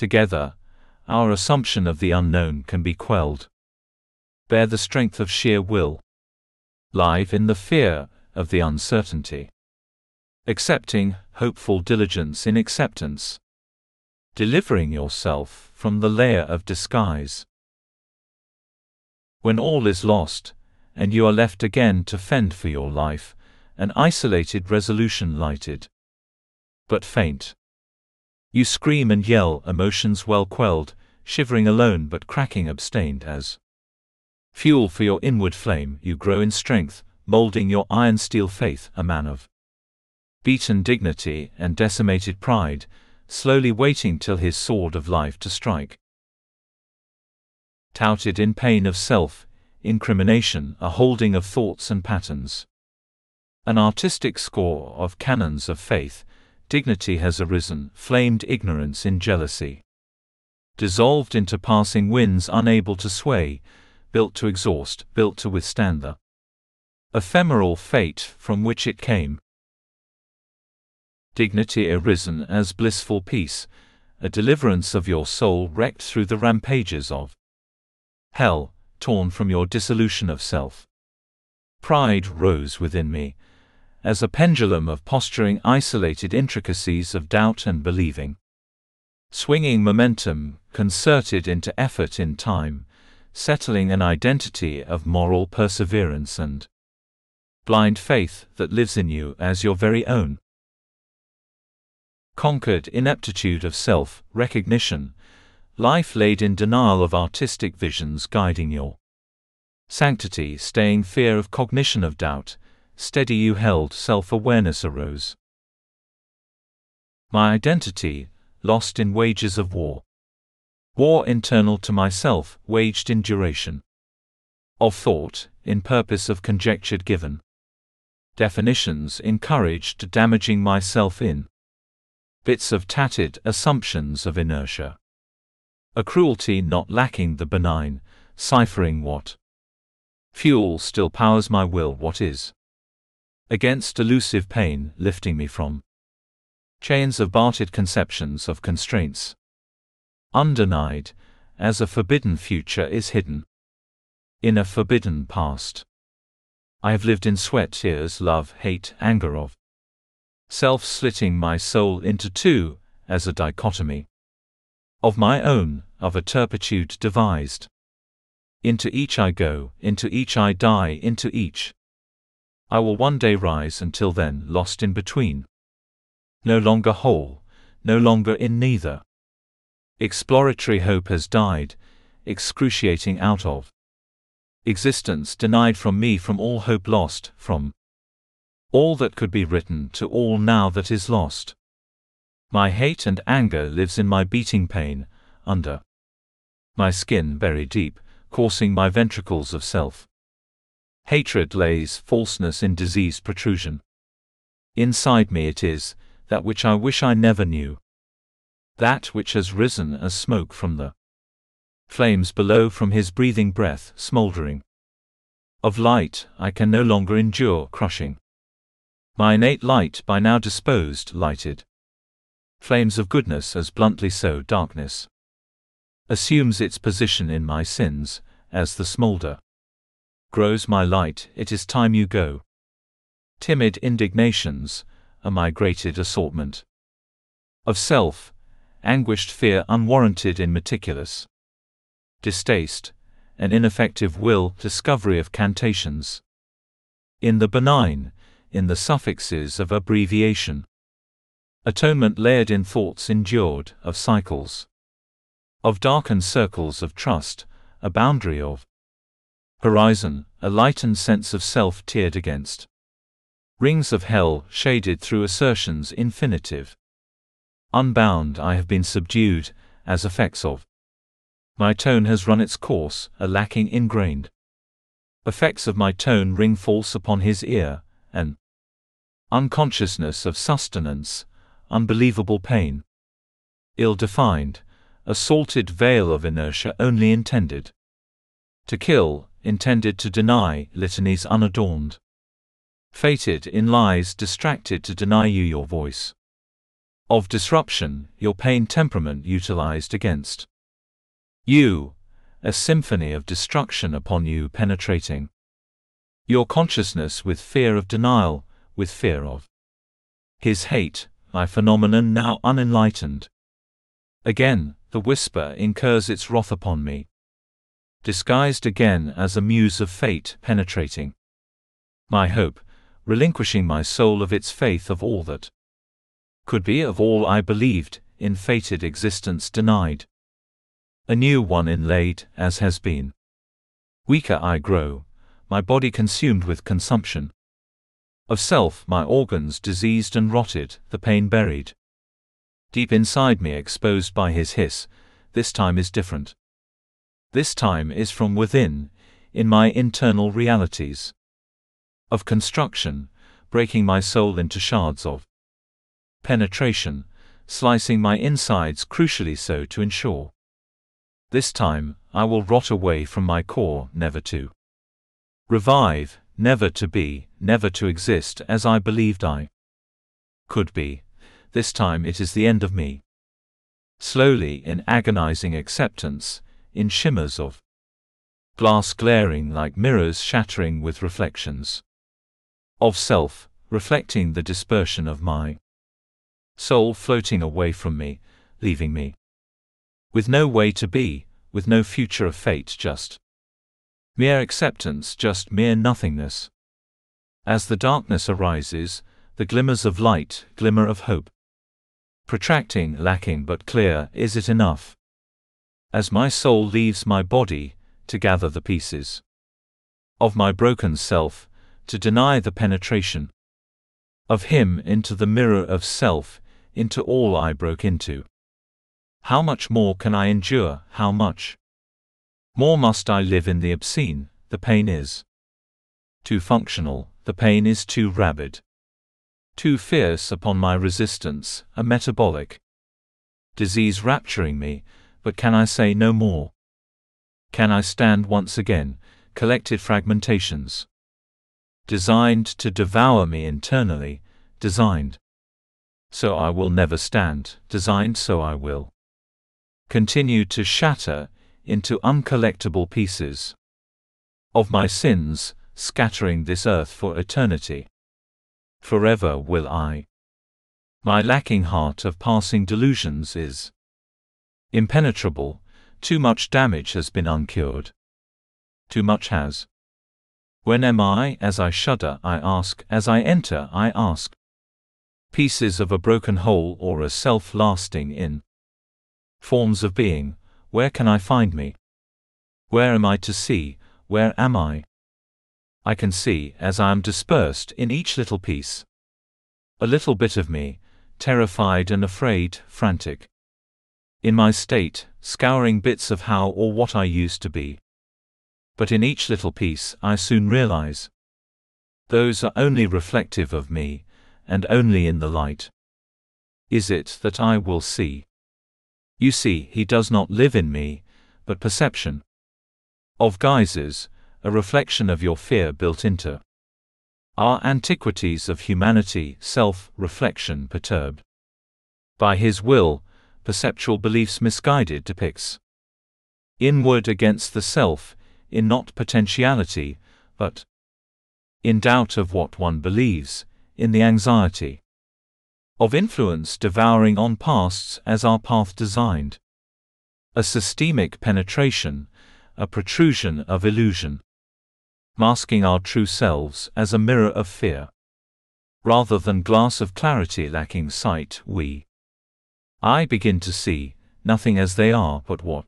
Together, our assumption of the unknown can be quelled. Bear the strength of sheer will. Live in the fear of the uncertainty. Accepting hopeful diligence in acceptance. Delivering yourself from the layer of disguise. When all is lost, and you are left again to fend for your life, an isolated resolution lighted. But faint. You scream and yell, emotions well quelled, shivering alone but cracking abstained as fuel for your inward flame. You grow in strength, molding your iron steel faith, a man of beaten dignity and decimated pride, slowly waiting till his sword of life to strike. Touted in pain of self, incrimination, a holding of thoughts and patterns. An artistic score of canons of faith, dignity has arisen, flamed ignorance in jealousy. Dissolved into passing winds unable to sway, built to exhaust, built to withstand the ephemeral fate from which it came. Dignity arisen as blissful peace, a deliverance of your soul wrecked through the rampages of hell, torn from your dissolution of self. Pride rose within me, as a pendulum of posturing isolated intricacies of doubt and believing. Swinging momentum, concerted into effort in time, settling an identity of moral perseverance and blind faith that lives in you as your very own. Conquered ineptitude of self, recognition, life laid in denial of artistic visions guiding your sanctity, staying fear of cognition of doubt, steady you held self-awareness arose. My identity, lost in wages of war. War internal to myself, waged in duration. Of thought, in purpose of conjectured given. Definitions encouraged damaging myself in. Bits of tatted assumptions of inertia. A cruelty not lacking the benign, ciphering what. Fuel still powers my will what is against elusive pain, lifting me from chains of bartered conceptions of constraints. Undenied, as a forbidden future is hidden in a forbidden past. I have lived in sweat, tears, love, hate, anger of self slitting my soul into two, as a dichotomy. Of my own, of a turpitude devised. Into each I go, into each I die, into each. I will one day rise until then lost in between. No longer whole, no longer in neither. Exploratory hope has died, excruciating out of existence denied from me from all hope lost, from all that could be written to all now that is lost. My hate and anger lives in my beating pain, under my skin buried deep, coursing my ventricles of self. Hatred lays falseness in diseased protrusion. Inside me it is, that which I wish I never knew. That which has risen as smoke from the flames below from his breathing breath, smouldering. Of light, I can no longer endure crushing. My innate light by now disposed, lighted. Flames of goodness as bluntly so darkness assumes its position in my sins, as the smolder grows my light, it is time you go. Timid indignations, a migrated assortment of self, anguished fear unwarranted in meticulous distaste, an ineffective will, discovery of cantations. In the benign, in the suffixes of abbreviation. Atonement layered in thoughts endured, of cycles of darkened circles of trust, a boundary of horizon, a lightened sense of self tiered against rings of hell shaded through assertions infinitive. Unbound I have been subdued, as effects of my tone has run its course, a lacking ingrained effects of my tone ring false upon his ear, an unconsciousness of sustenance, unbelievable pain. Ill defined, a salted veil of inertia only intended to kill, intended to deny, litanies unadorned. Fated in lies distracted to deny you your voice. Of disruption, your pain temperament utilized against you, a symphony of destruction upon you penetrating your consciousness with fear of denial, with fear of his hate, my phenomenon now unenlightened. Again, the whisper incurs its wrath upon me. Disguised again as a muse of fate penetrating my hope, relinquishing my soul of its faith of all that could be of all I believed, in fated existence denied. A new one inlaid, as has been. Weaker I grow, my body consumed with consumption. Of self, my organs diseased and rotted, the pain buried deep inside me exposed by his hiss, this time is different. This time is from within, in my internal realities. Of construction, breaking my soul into shards of penetration, slicing my insides crucially so to ensure. This time, I will rot away from my core, never to revive, never to be, never to exist as I believed I could be this time it is the end of me. Slowly, in agonizing acceptance, in shimmers of glass glaring like mirrors shattering with reflections of self, reflecting the dispersion of my soul floating away from me, leaving me with no way to be, with no future of fate, just mere acceptance, just mere nothingness. As the darkness arises, the glimmers of light, glimmer of hope protracting, lacking but clear, is it enough? As my soul leaves my body, to gather the pieces of my broken self, to deny the penetration of Him into the mirror of self, into all I broke into. How much more can I endure, how much more must I live in the obscene, the pain is too functional, the pain is too rabid too fierce upon my resistance, a metabolic disease rapturing me, but can I say no more? Can I stand once again, collected fragmentations, designed to devour me internally, designed. So I will never stand, designed so I will. Continue to shatter into uncollectible pieces. Of my sins, scattering this earth for eternity. Forever will I. My lacking heart of passing delusions is impenetrable, too much damage has been uncured. Too much has. When am I, as I shudder, I ask, as I enter, I ask. Pieces of a broken whole or a self lasting in forms of being, where can I find me? Where am I to see, where am I? I can see, as I am dispersed in each little piece. A little bit of me, terrified and afraid, frantic. In my state, scouring bits of how or what I used to be. But in each little piece, I soon realize. Those are only reflective of me, and only in the light. Is it that I will see? You see, he does not live in me, but perception. Of guises, a reflection of your fear built into our antiquities of humanity, self-reflection perturbed. By his will, perceptual beliefs misguided depicts inward against the self, in not potentiality, but in doubt of what one believes, in the anxiety of influence devouring on pasts as our path designed. A systemic penetration, a protrusion of illusion masking our true selves as a mirror of fear. Rather than glass of clarity lacking sight, we I begin to see, nothing as they are but what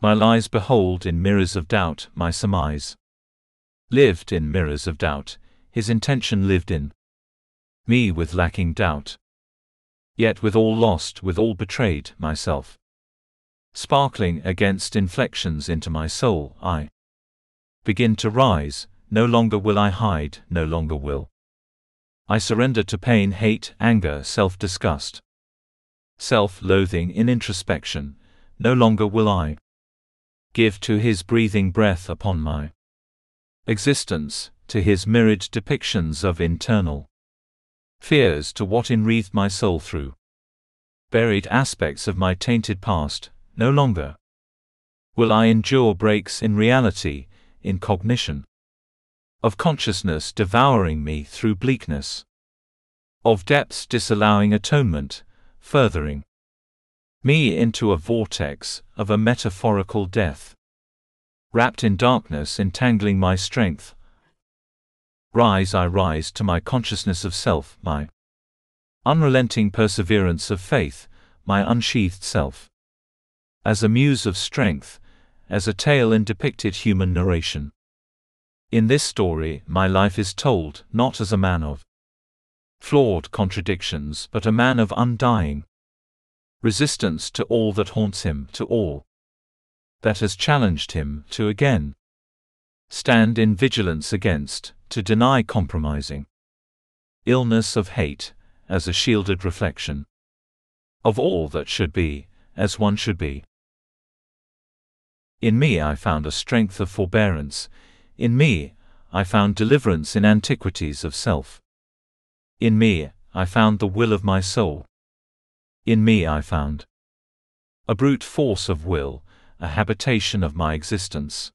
my lies behold in mirrors of doubt, my surmise lived in mirrors of doubt, his intention lived in me with lacking doubt. Yet with all lost, with all betrayed, myself sparkling against inflections into my soul, I begin to rise, no longer will I hide, no longer will I surrender to pain, hate, anger, self-disgust, self-loathing in introspection, no longer will I give to his breathing breath upon my existence, to his mirrored depictions of internal fears to what enwreathed my soul through buried aspects of my tainted past, no longer will I endure breaks in reality, in cognition. Of consciousness devouring me through bleakness. Of depths disallowing atonement, furthering me into a vortex of a metaphorical death. Wrapped in darkness entangling my strength. Rise I rise to my consciousness of self, my unrelenting perseverance of faith, my unsheathed self. As a muse of strength, as a tale in depicted human narration. In this story, my life is told not as a man of flawed contradictions, but a man of undying resistance to all that haunts him, to all that has challenged him to again stand in vigilance against, to deny compromising illness of hate, as a shielded reflection of all that should be, as one should be. In me I found a strength of forbearance, in me I found deliverance in antiquities of self. In me I found the will of my soul. In me I found a brute force of will, a habitation of my existence.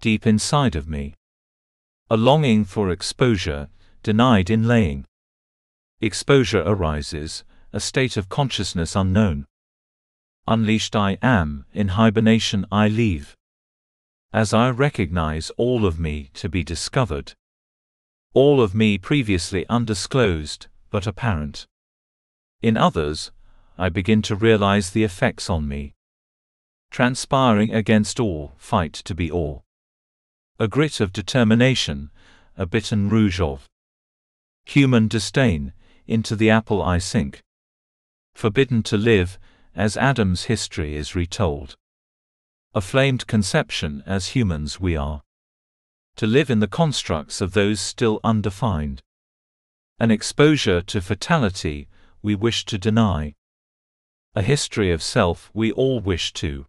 Deep inside of me. A longing for exposure, denied in laying. Exposure arises, a state of consciousness unknown. Unleashed I am, in hibernation I leave. As I recognize all of me to be discovered. All of me previously undisclosed, but apparent. In others, I begin to realize the effects on me. Transpiring against all, fight to be all. A grit of determination, a bitten Rouge of human disdain, into the apple I sink. Forbidden to live, as Adam's history is retold. A flamed conception as humans we are. To live in the constructs of those still undefined. An exposure to fatality we wish to deny. A history of self we all wish to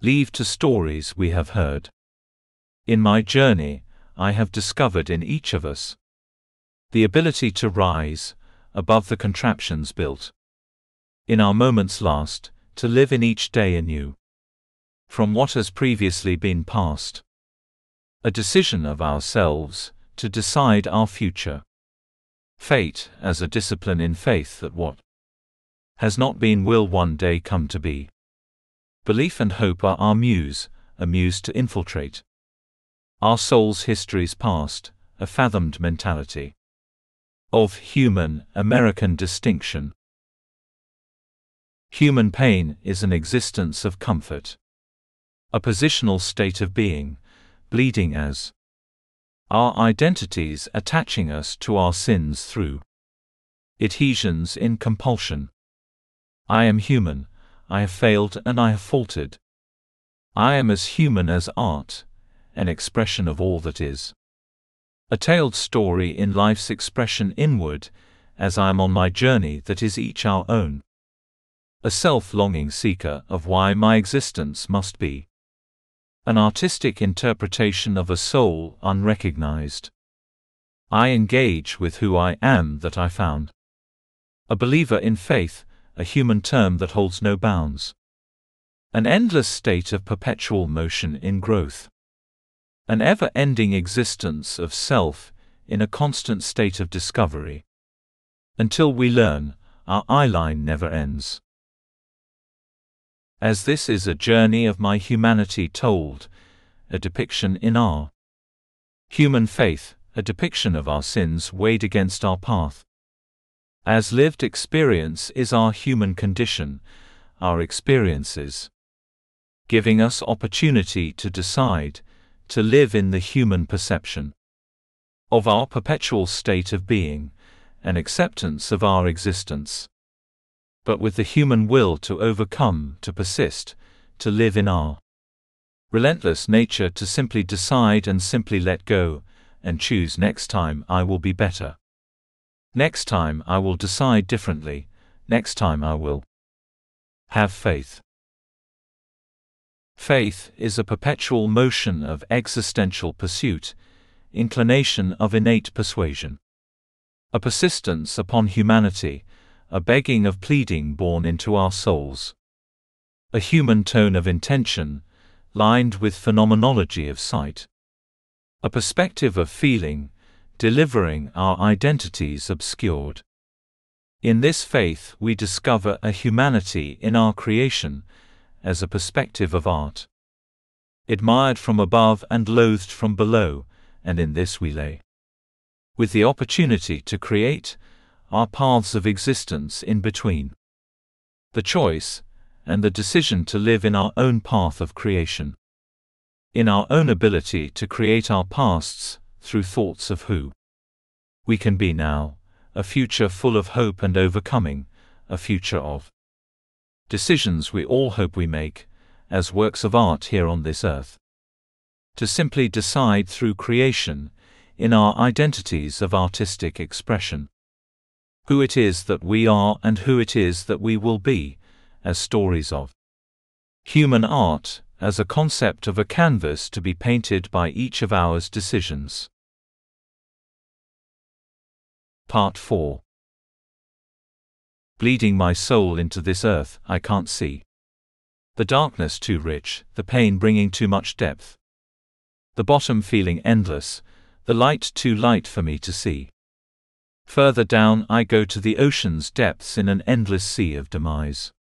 leave to stories we have heard. In my journey, I have discovered in each of us the ability to rise above the contraptions built in our moments last, to live in each day anew. From what has previously been past. A decision of ourselves, to decide our future. Fate, as a discipline in faith that what has not been will one day come to be. Belief and hope are our muse, a muse to infiltrate. Our soul's history's past, a fathomed mentality. Of human, American distinction. Human pain is an existence of comfort. A positional state of being, bleeding as our identities attaching us to our sins through adhesions in compulsion. I am human, I have failed and I have faltered. I am as human as art, an expression of all that is. A tailed story in life's expression inward, as I am on my journey that is each our own. A self-longing seeker of why my existence must be. An artistic interpretation of a soul unrecognized. I engage with who I am that I found. A believer in faith, a human term that holds no bounds. An endless state of perpetual motion in growth. An ever-ending existence of self, in a constant state of discovery. Until we learn, our eye-line never ends. As this is a journey of my humanity told, a depiction in our human faith, a depiction of our sins weighed against our path. As lived experience is our human condition, our experiences, giving us opportunity to decide, to live in the human perception of our perpetual state of being, an acceptance of our existence. But with the human will to overcome, to persist, to live in our relentless nature to simply decide and simply let go, and choose next time I will be better. Next time I will decide differently, next time I will have faith. Faith is a perpetual motion of existential pursuit, inclination of innate persuasion. A persistence upon humanity, a begging of pleading born into our souls. A human tone of intention, lined with phenomenology of sight. A perspective of feeling, delivering our identities obscured. In this faith we discover a humanity in our creation, as a perspective of art. Admired from above and loathed from below, and in this we lay. With the opportunity to create, our paths of existence in between. The choice, and the decision to live in our own path of creation. In our own ability to create our pasts, through thoughts of who we can be now, a future full of hope and overcoming, a future of decisions we all hope we make, as works of art here on this earth. To simply decide through creation, in our identities of artistic expression, who it is that we are and who it is that we will be, as stories of human art, as a concept of a canvas to be painted by each of our decisions. Part 4 Bleeding my soul into this earth, I can't see. The darkness too rich, the pain bringing too much depth. The bottom feeling endless, the light too light for me to see. Further down I go to the ocean's depths in an endless sea of demise.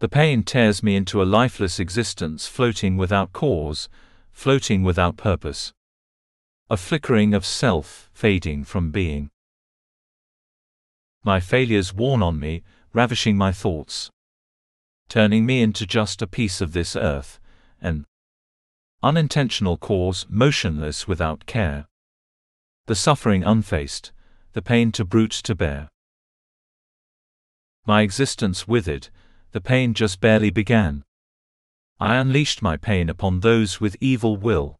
The pain tears me into a lifeless existence floating without cause, floating without purpose. A flickering of self, fading from being. My failures worn on me, ravishing my thoughts. Turning me into just a piece of this earth, an unintentional cause, motionless without care. The suffering unfaced, the pain too brute to bear. My existence withered, the pain just barely began. I unleashed my pain upon those with evil will.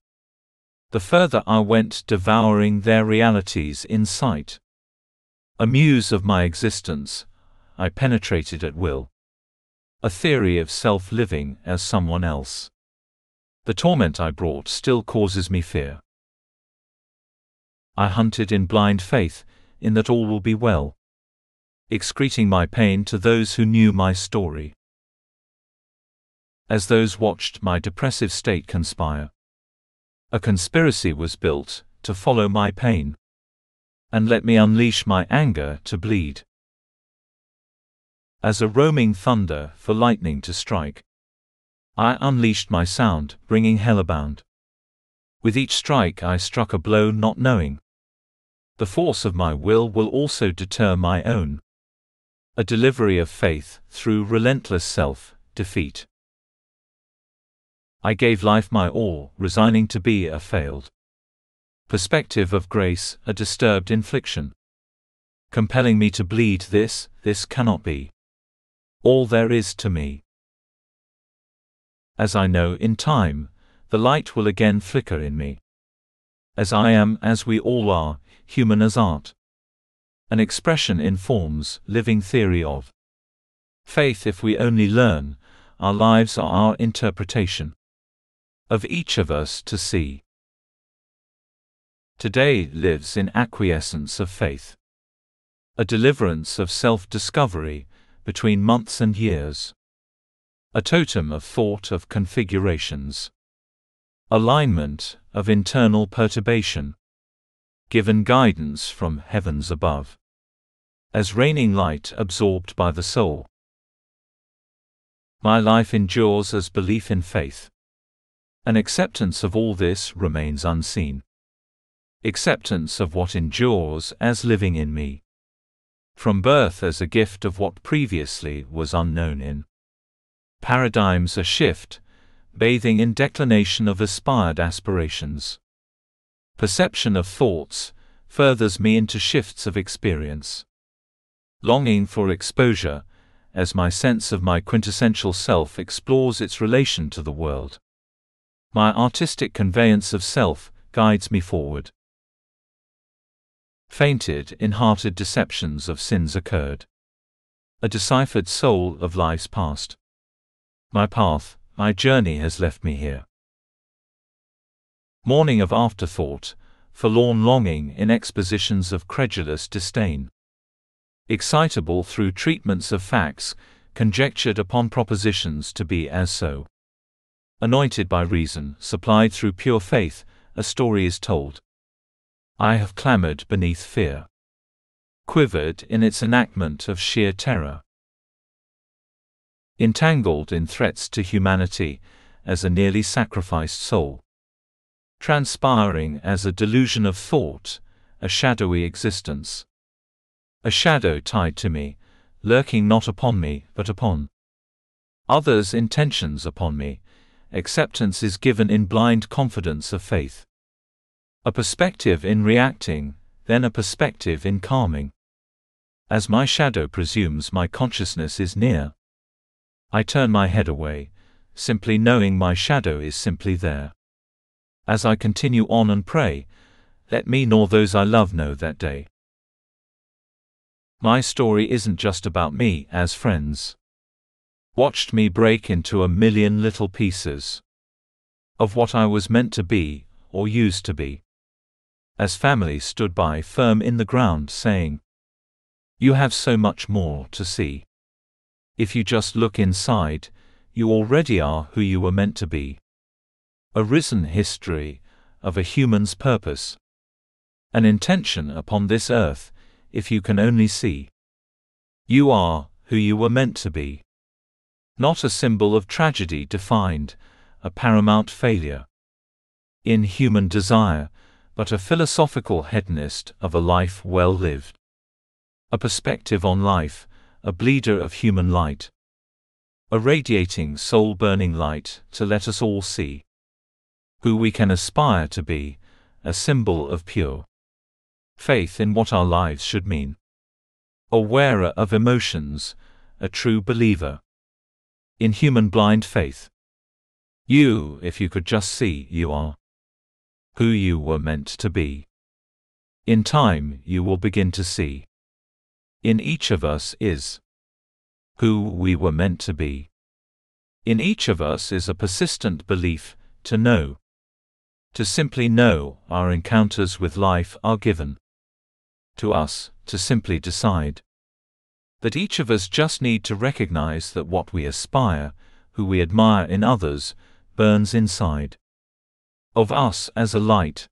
The further I went devouring their realities in sight. A muse of my existence, I penetrated at will. A theory of self-living as someone else. The torment I brought still causes me fear. I hunted in blind faith, in that all will be well. Excreting my pain to those who knew my story. As those watched my depressive state conspire. A conspiracy was built to follow my pain. and let me unleash my anger to bleed. As a roaming thunder for lightning to strike, I unleashed my sound, bringing hell. With each strike I struck a blow not knowing. The force of my will will also deter my own. A delivery of faith, through relentless self, defeat. I gave life my all, resigning to be a failed. Perspective of grace, a disturbed infliction. Compelling me to bleed this, this cannot be. All there is to me. As I know in time, the light will again flicker in me. As I am, as we all are, human as art. An expression in forms, living theory of faith if we only learn, our lives are our interpretation of each of us to see. Today lives in acquiescence of faith. A deliverance of self-discovery, between months and years. A totem of thought of configurations. Alignment of internal perturbation. Given guidance from heavens above. As raining light absorbed by the soul. My life endures as belief in faith. An acceptance of all this remains unseen. Acceptance of what endures as living in me. From birth as a gift of what previously was unknown in. Paradigms a shift, bathing in declination of aspired aspirations. Perception of thoughts furthers me into shifts of experience. Longing for exposure, as my sense of my quintessential self explores its relation to the world. My artistic conveyance of self guides me forward. Fainted in hearted deceptions of sins occurred. A deciphered soul of life's past. My path, my journey has left me here. Mourning of afterthought, forlorn longing in expositions of credulous disdain. Excitable through treatments of facts, conjectured upon propositions to be as so. Anointed by reason, supplied through pure faith, a story is told. I have clamored beneath fear. Quivered in its enactment of sheer terror entangled in threats to humanity, as a nearly sacrificed soul. Transpiring as a delusion of thought, a shadowy existence. A shadow tied to me, lurking not upon me, but upon others' intentions upon me. Acceptance is given in blind confidence of faith. A perspective in reacting, then a perspective in calming. As my shadow presumes my consciousness is near, I turn my head away, simply knowing my shadow is simply there. As I continue on and pray, let me nor those I love know that day. My story isn't just about me as friends. Watched me break into a million little pieces of what I was meant to be, or used to be. As family stood by firm in the ground saying, You have so much more to see. If you just look inside, you already are who you were meant to be. A risen history of a human's purpose. An intention upon this earth, if you can only see. You are who you were meant to be. Not a symbol of tragedy defined, a paramount failure. In human desire, but a philosophical hedonist of a life well lived. A perspective on life, a bleeder of human light. A radiating soul burning light to let us all see who we can aspire to be, a symbol of pure faith in what our lives should mean. A wearer of emotions, a true believer in human blind faith. You, if you could just see, you are who you were meant to be. In time, you will begin to see in each of us is who we were meant to be. In each of us is a persistent belief to know. To simply know our encounters with life are given to us to simply decide that each of us just need to recognize that what we aspire, who we admire in others, burns inside of us as a light.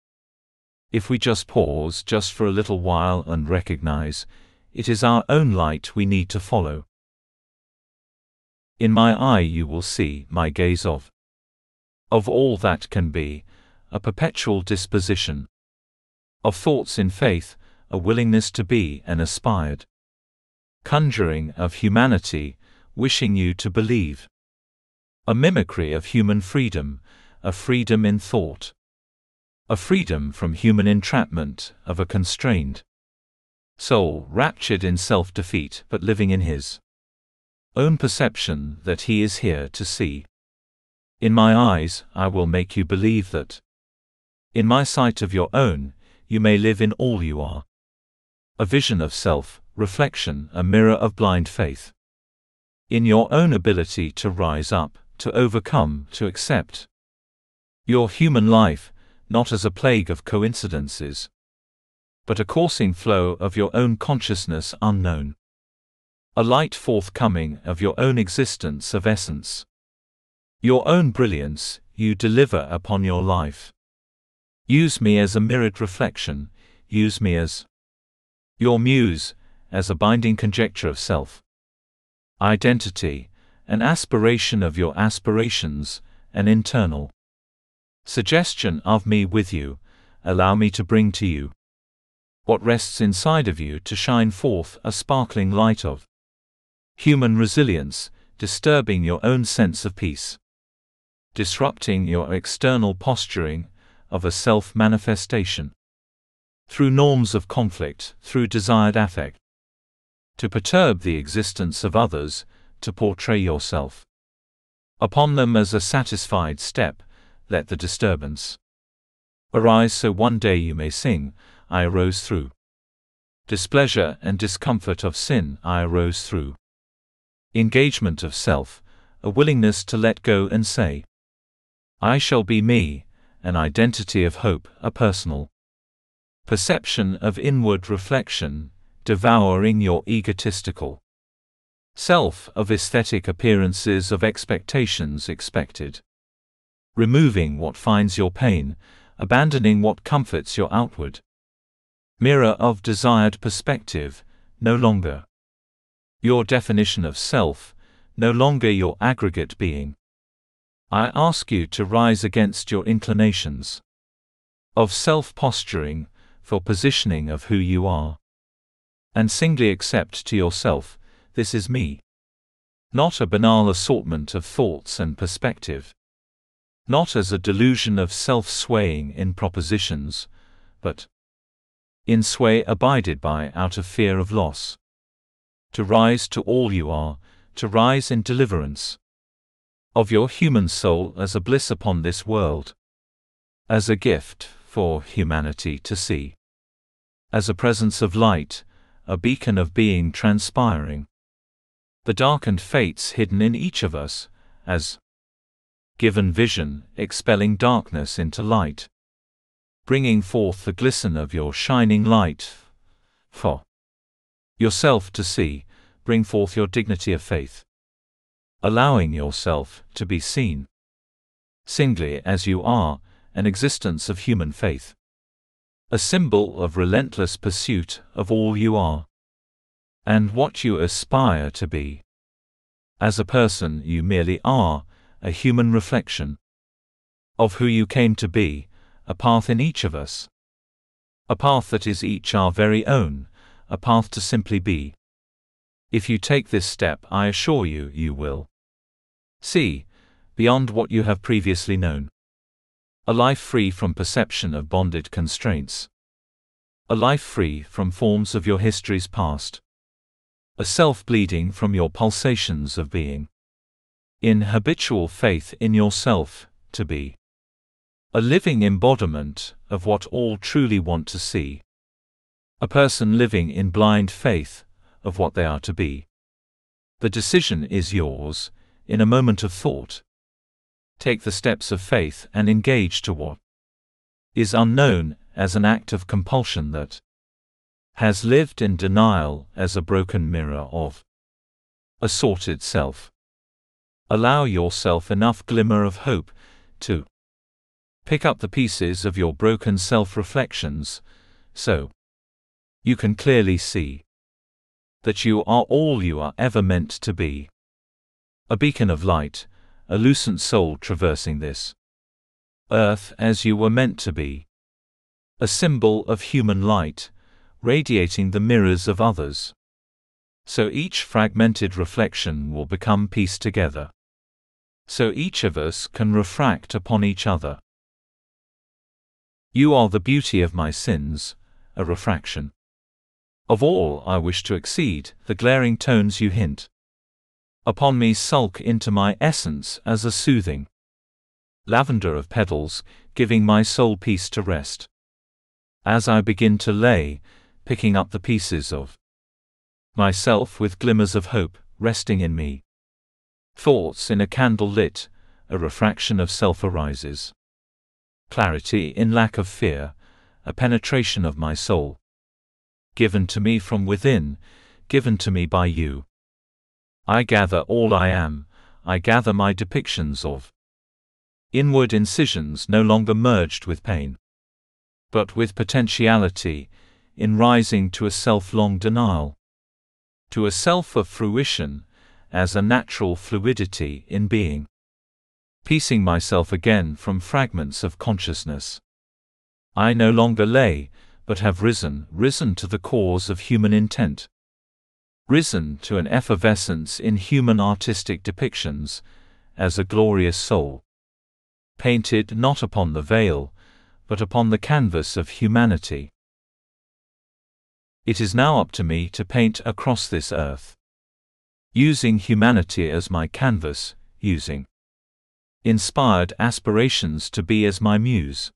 If we just pause just for a little while and recognize, it is our own light we need to follow. In my eye you will see my gaze of of all that can be, a perpetual disposition of thoughts in faith, a willingness to be and aspired conjuring of humanity, wishing you to believe. A mimicry of human freedom, a freedom in thought. A freedom from human entrapment, of a constrained soul raptured in self-defeat but living in his own perception that he is here to see. In my eyes, I will make you believe that. In my sight of your own, you may live in all you are. A vision of self, reflection, a mirror of blind faith. In your own ability to rise up, to overcome, to accept your human life, not as a plague of coincidences, but a coursing flow of your own consciousness unknown. A light forthcoming of your own existence of essence. Your own brilliance, you deliver upon your life. Use me as a mirrored reflection, use me as your muse, as a binding conjecture of self. Identity, an aspiration of your aspirations, an internal suggestion of me with you, allow me to bring to you what rests inside of you to shine forth a sparkling light of human resilience, disturbing your own sense of peace, disrupting your external posturing of a self manifestation through norms of conflict, through desired affect. To perturb the existence of others, to portray yourself. Upon them as a satisfied step, let the disturbance. Arise so one day you may sing, I arose through. Displeasure and discomfort of sin, I arose through. Engagement of self, a willingness to let go and say, I shall be me, an identity of hope, a personal perception of inward reflection, devouring your egotistical self of aesthetic appearances of expectations expected. Removing what finds your pain, abandoning what comforts your outward mirror of desired perspective, no longer your definition of self, no longer your aggregate being. I ask you to rise against your inclinations of self posturing, for positioning of who you are and singly accept to yourself, this is me. Not a banal assortment of thoughts and perspective. Not as a delusion of self-swaying in propositions, but in sway abided by out of fear of loss. To rise to all you are, to rise in deliverance of your human soul as a bliss upon this world, as a gift for humanity to see, as a presence of light, a beacon of being transpiring. The darkened fates hidden in each of us, as given vision, expelling darkness into light, bringing forth the glisten of your shining light for yourself to see, bring forth your dignity of faith, allowing yourself to be seen singly as you are, an existence of human faith a symbol of relentless pursuit of all you are and what you aspire to be. As a person, you merely are a human reflection of who you came to be, a path in each of us. A path that is each our very own, a path to simply be. If you take this step, I assure you, you will see beyond what you have previously known. A life free from perception of bonded constraints. A life free from forms of your history's past. A self bleeding from your pulsations of being. In habitual faith in yourself, to be. A living embodiment of what all truly want to see. A person living in blind faith of what they are to be. The decision is yours, in a moment of thought take the steps of faith and engage to what is unknown as an act of compulsion that has lived in denial as a broken mirror of a sorted self. Allow yourself enough glimmer of hope to Pick up the pieces of your broken self-reflections, so you can clearly see that you are all you are ever meant to be. A beacon of light, a lucent soul traversing this earth as you were meant to be. A symbol of human light, radiating the mirrors of others. So each fragmented reflection will become pieced together. So each of us can refract upon each other. You are the beauty of my sins, a refraction. Of all I wish to exceed, the glaring tones you hint. Upon me sulk into my essence as a soothing lavender of petals, giving my soul peace to rest. As I begin to lay, picking up the pieces of myself with glimmers of hope, resting in me. Thoughts in a candle lit, a refraction of self arises clarity in lack of fear, a penetration of my soul. Given to me from within, given to me by you. I gather all I am, I gather my depictions of inward incisions no longer merged with pain, but with potentiality, in rising to a self-long denial, to a self of fruition, as a natural fluidity in being piecing myself again from fragments of consciousness. I no longer lay, but have risen, risen to the cause of human intent. Risen to an effervescence in human artistic depictions, as a glorious soul. Painted not upon the veil, but upon the canvas of humanity. It is now up to me to paint across this earth. Using humanity as my canvas, using inspired aspirations to be as my muse.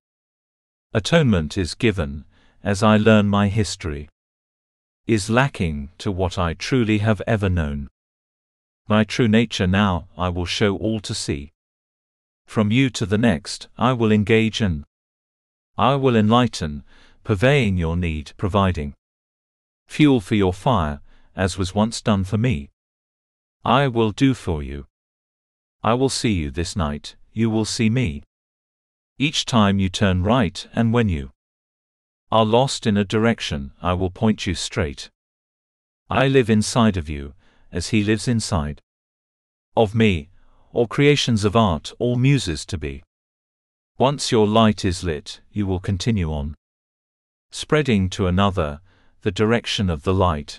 Atonement is given, as I learn my history. Is lacking to what I truly have ever known. My true nature now I will show all to see. From you to the next I will engage and I will enlighten, purveying your need, providing fuel for your fire, as was once done for me. I will do for you. I will see you this night, you will see me. Each time you turn right and when you are lost in a direction, I will point you straight. I live inside of you, as he lives inside of me, all creations of art, all muses to be. Once your light is lit, you will continue on, spreading to another the direction of the light.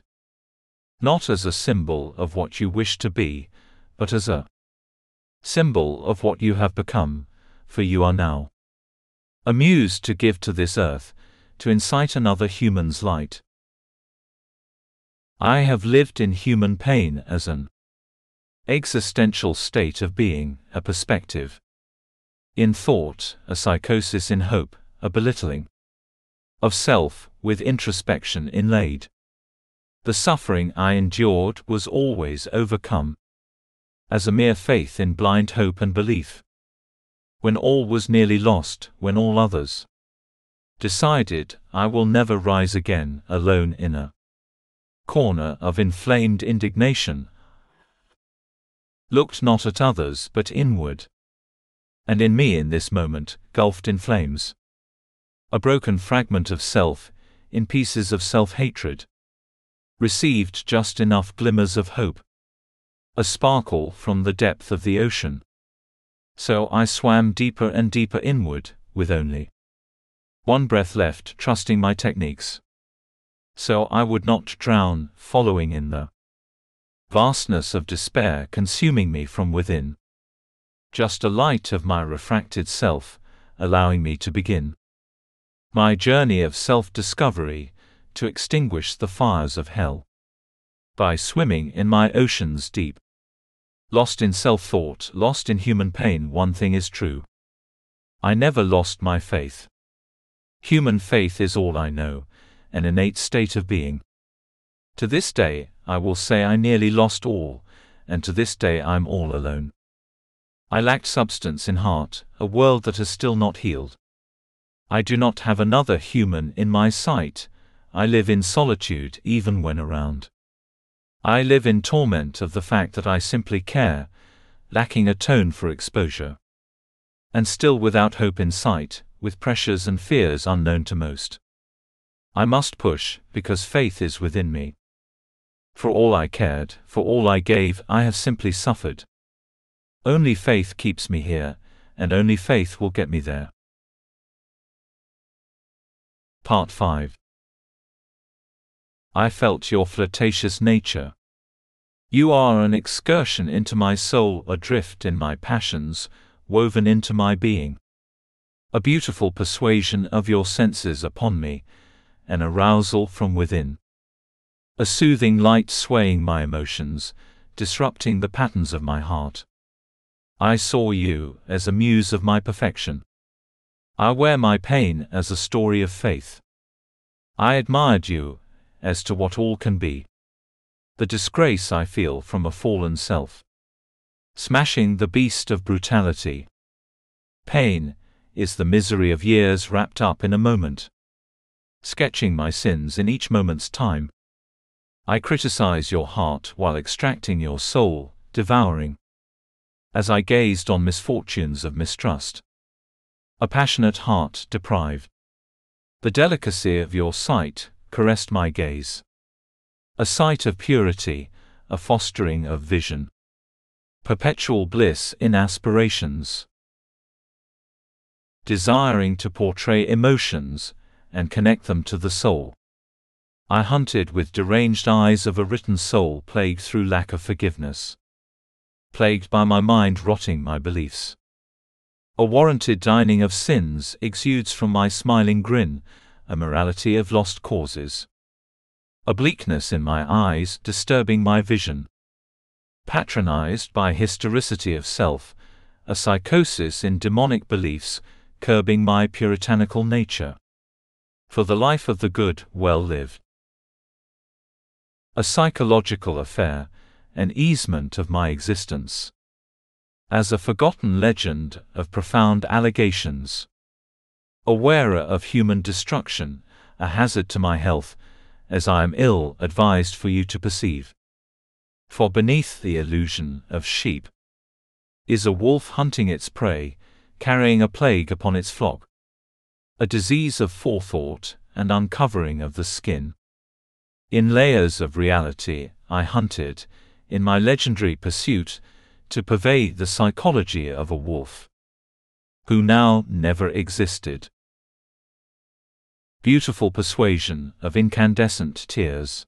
Not as a symbol of what you wish to be, but as a symbol of what you have become, for you are now a muse to give to this earth, to incite another human's light. I have lived in human pain as an existential state of being, a perspective. In thought, a psychosis in hope, a belittling of self, with introspection inlaid. The suffering I endured was always overcome as a mere faith in blind hope and belief. When all was nearly lost, when all others decided, I will never rise again, alone in a corner of inflamed indignation, looked not at others but inward. And in me in this moment, gulfed in flames. A broken fragment of self, in pieces of self-hatred. Received just enough glimmers of hope a sparkle from the depth of the ocean. So I swam deeper and deeper inward, with only one breath left, trusting my techniques. So I would not drown, following in the vastness of despair consuming me from within. Just a light of my refracted self, allowing me to begin my journey of self-discovery, to extinguish the fires of hell. By swimming in my oceans deep. Lost in self-thought, lost in human pain one thing is true. I never lost my faith. Human faith is all I know, an innate state of being. To this day, I will say I nearly lost all, and to this day I'm all alone. I lacked substance in heart, a world that has still not healed. I do not have another human in my sight, I live in solitude even when around. I live in torment of the fact that I simply care, lacking a tone for exposure. And still without hope in sight, with pressures and fears unknown to most. I must push, because faith is within me. For all I cared, for all I gave, I have simply suffered. Only faith keeps me here, and only faith will get me there. Part 5 I felt your flirtatious nature. You are an excursion into my soul, adrift in my passions, woven into my being. A beautiful persuasion of your senses upon me, an arousal from within. A soothing light swaying my emotions, disrupting the patterns of my heart. I saw you as a muse of my perfection. I wear my pain as a story of faith. I admired you as to what all can be. The disgrace I feel from a fallen self. Smashing the beast of brutality. Pain is the misery of years wrapped up in a moment. Sketching my sins in each moment's time. I criticize your heart while extracting your soul, devouring. As I gazed on misfortunes of mistrust. A passionate heart deprived. The delicacy of your sight caressed my gaze. A sight of purity, a fostering of vision. Perpetual bliss in aspirations. Desiring to portray emotions and connect them to the soul. I hunted with deranged eyes of a written soul plagued through lack of forgiveness. Plagued by my mind rotting my beliefs. A warranted dining of sins exudes from my smiling grin, a morality of lost causes. A bleakness in my eyes disturbing my vision. Patronized by historicity of self, a psychosis in demonic beliefs, curbing my puritanical nature. For the life of the good, well lived. A psychological affair, an easement of my existence. As a forgotten legend of profound allegations. A wearer of human destruction, a hazard to my health, as I am ill advised for you to perceive. For beneath the illusion of sheep is a wolf hunting its prey, carrying a plague upon its flock. A disease of forethought and uncovering of the skin. In layers of reality, I hunted, in my legendary pursuit, to pervade the psychology of a wolf who now never existed. Beautiful persuasion of incandescent tears,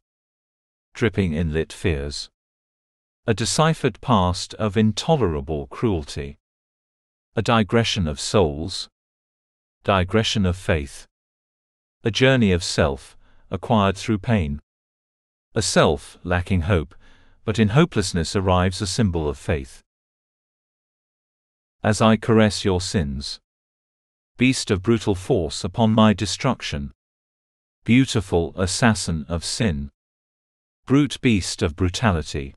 dripping in lit fears. A deciphered past of intolerable cruelty. A digression of souls. Digression of faith. A journey of self, acquired through pain. A self lacking hope, but in hopelessness arrives a symbol of faith as I caress your sins. Beast of brutal force upon my destruction. Beautiful assassin of sin. Brute beast of brutality.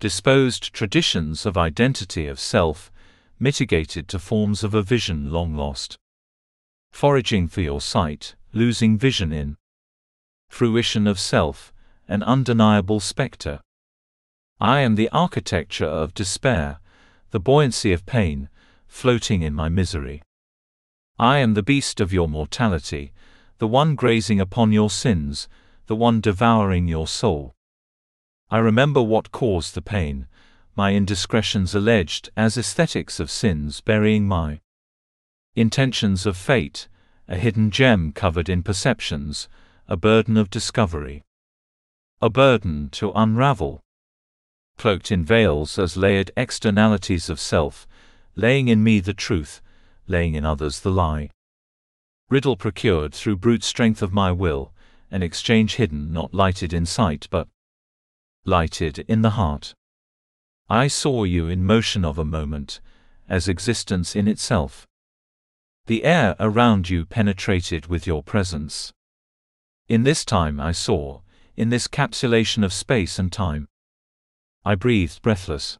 Disposed traditions of identity of self, mitigated to forms of a vision long lost. Foraging for your sight, losing vision in. Fruition of self, an undeniable spectre. I am the architecture of despair, the buoyancy of pain, floating in my misery. I am the beast of your mortality, the one grazing upon your sins, the one devouring your soul. I remember what caused the pain, my indiscretions alleged as aesthetics of sins burying my intentions of fate, a hidden gem covered in perceptions, a burden of discovery. A burden to unravel cloaked in veils as layered externalities of self, laying in me the truth, laying in others the lie. Riddle procured through brute strength of my will, an exchange hidden not lighted in sight but lighted in the heart. I saw you in motion of a moment, as existence in itself. The air around you penetrated with your presence. In this time I saw, in this capsulation of space and time, I breathed breathless.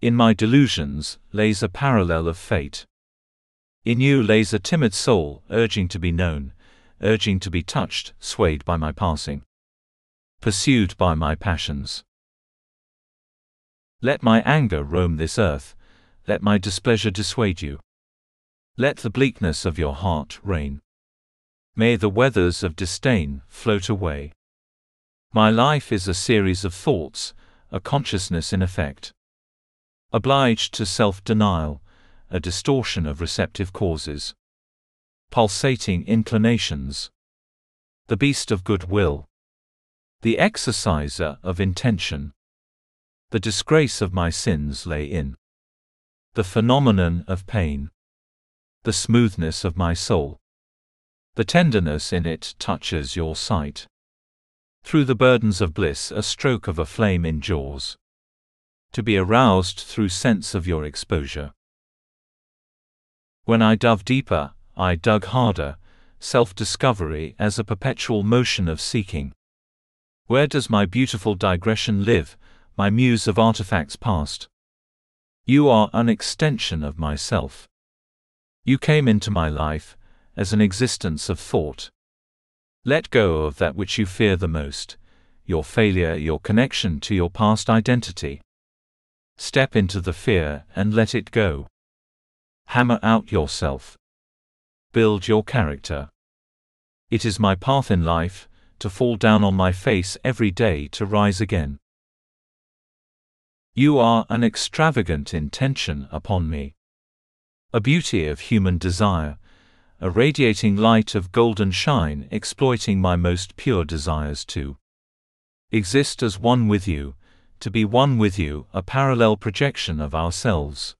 In my delusions lays a parallel of fate. In you lays a timid soul, urging to be known, urging to be touched, swayed by my passing, pursued by my passions. Let my anger roam this earth, let my displeasure dissuade you. Let the bleakness of your heart reign. May the weathers of disdain float away. My life is a series of thoughts, a consciousness in effect. Obliged to self-denial, a distortion of receptive causes. Pulsating inclinations. The beast of goodwill. The exerciser of intention. The disgrace of my sins lay in the phenomenon of pain. The smoothness of my soul. The tenderness in it touches your sight. Through the burdens of bliss a stroke of a flame endures. To be aroused through sense of your exposure. When I dove deeper, I dug harder, self-discovery as a perpetual motion of seeking. Where does my beautiful digression live, my muse of artifacts past? You are an extension of myself. You came into my life as an existence of thought. Let go of that which you fear the most your failure, your connection to your past identity. Step into the fear and let it go. Hammer out yourself. Build your character. It is my path in life to fall down on my face every day to rise again. You are an extravagant intention upon me. A beauty of human desire, a radiating light of golden shine exploiting my most pure desires to exist as one with you, to be one with you, a parallel projection of ourselves.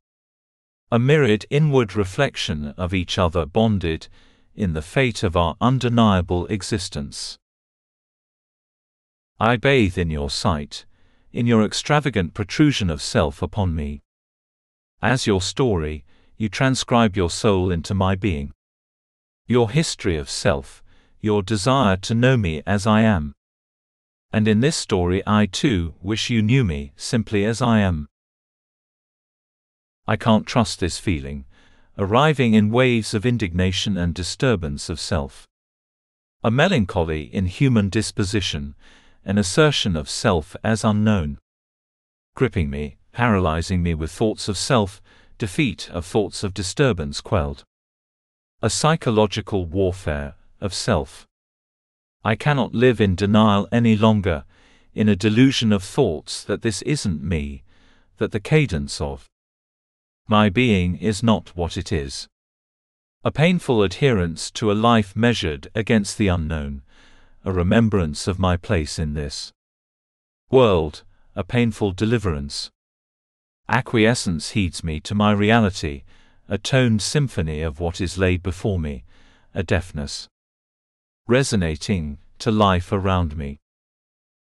A mirrored inward reflection of each other bonded in the fate of our undeniable existence. I bathe in your sight, in your extravagant protrusion of self upon me. As your story, you transcribe your soul into my being. Your history of self, your desire to know me as I am. And in this story I too wish you knew me simply as I am. I can't trust this feeling, arriving in waves of indignation and disturbance of self. A melancholy in human disposition, an assertion of self as unknown. Gripping me, paralyzing me with thoughts of self, defeat of thoughts of disturbance quelled. A psychological warfare of self. I cannot live in denial any longer, in a delusion of thoughts that this isn't me, that the cadence of my being is not what it is. A painful adherence to a life measured against the unknown, a remembrance of my place in this world, a painful deliverance. Acquiescence heeds me to my reality, a toned symphony of what is laid before me, a deafness. Resonating to life around me.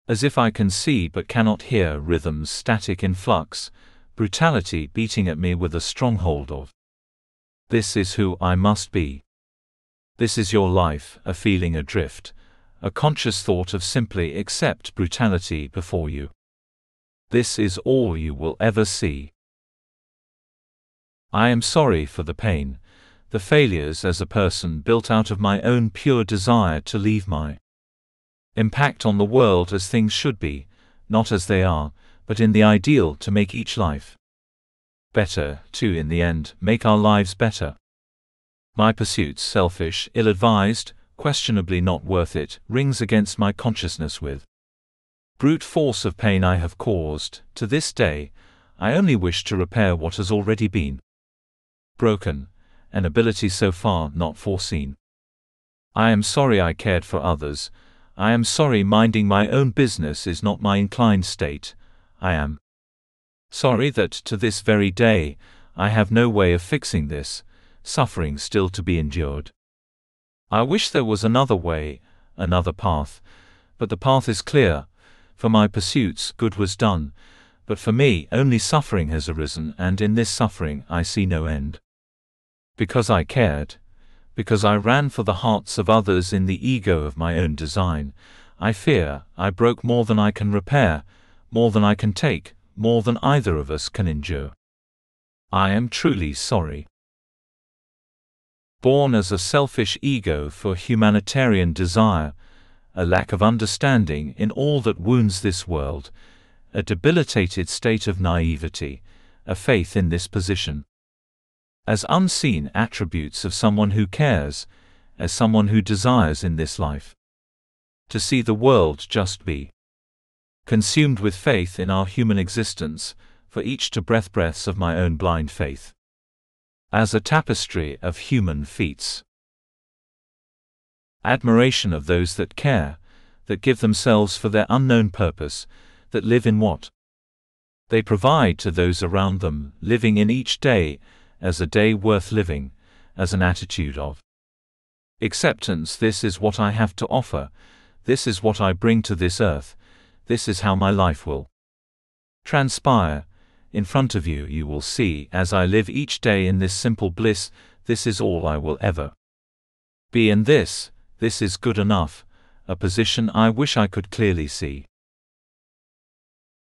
As if I can see but cannot hear rhythms static in flux, brutality beating at me with a stronghold of. This is who I must be. This is your life, a feeling adrift, a conscious thought of simply accept brutality before you. This is all you will ever see. I am sorry for the pain, the failures as a person built out of my own pure desire to leave my impact on the world as things should be, not as they are, but in the ideal to make each life better, to in the end, make our lives better. My pursuits selfish, ill-advised, questionably not worth it, rings against my consciousness with brute force of pain I have caused, to this day, I only wish to repair what has already been broken, an ability so far not foreseen. I am sorry I cared for others, I am sorry minding my own business is not my inclined state, I am sorry that to this very day, I have no way of fixing this, suffering still to be endured. I wish there was another way, another path, but the path is clear. For my pursuits, good was done, but for me, only suffering has arisen, and in this suffering I see no end. Because I cared, because I ran for the hearts of others in the ego of my own design, I fear I broke more than I can repair, more than I can take, more than either of us can endure. I am truly sorry. Born as a selfish ego for humanitarian desire, a lack of understanding in all that wounds this world, a debilitated state of naivety, a faith in this position. As unseen attributes of someone who cares, as someone who desires in this life. To see the world just be. Consumed with faith in our human existence, for each to breath breaths of my own blind faith. As a tapestry of human feats. Admiration of those that care, that give themselves for their unknown purpose, that live in what they provide to those around them, living in each day as a day worth living, as an attitude of acceptance. This is what I have to offer, this is what I bring to this earth, this is how my life will transpire. In front of you, you will see, as I live each day in this simple bliss, this is all I will ever be, in this, this is good enough, a position I wish I could clearly see.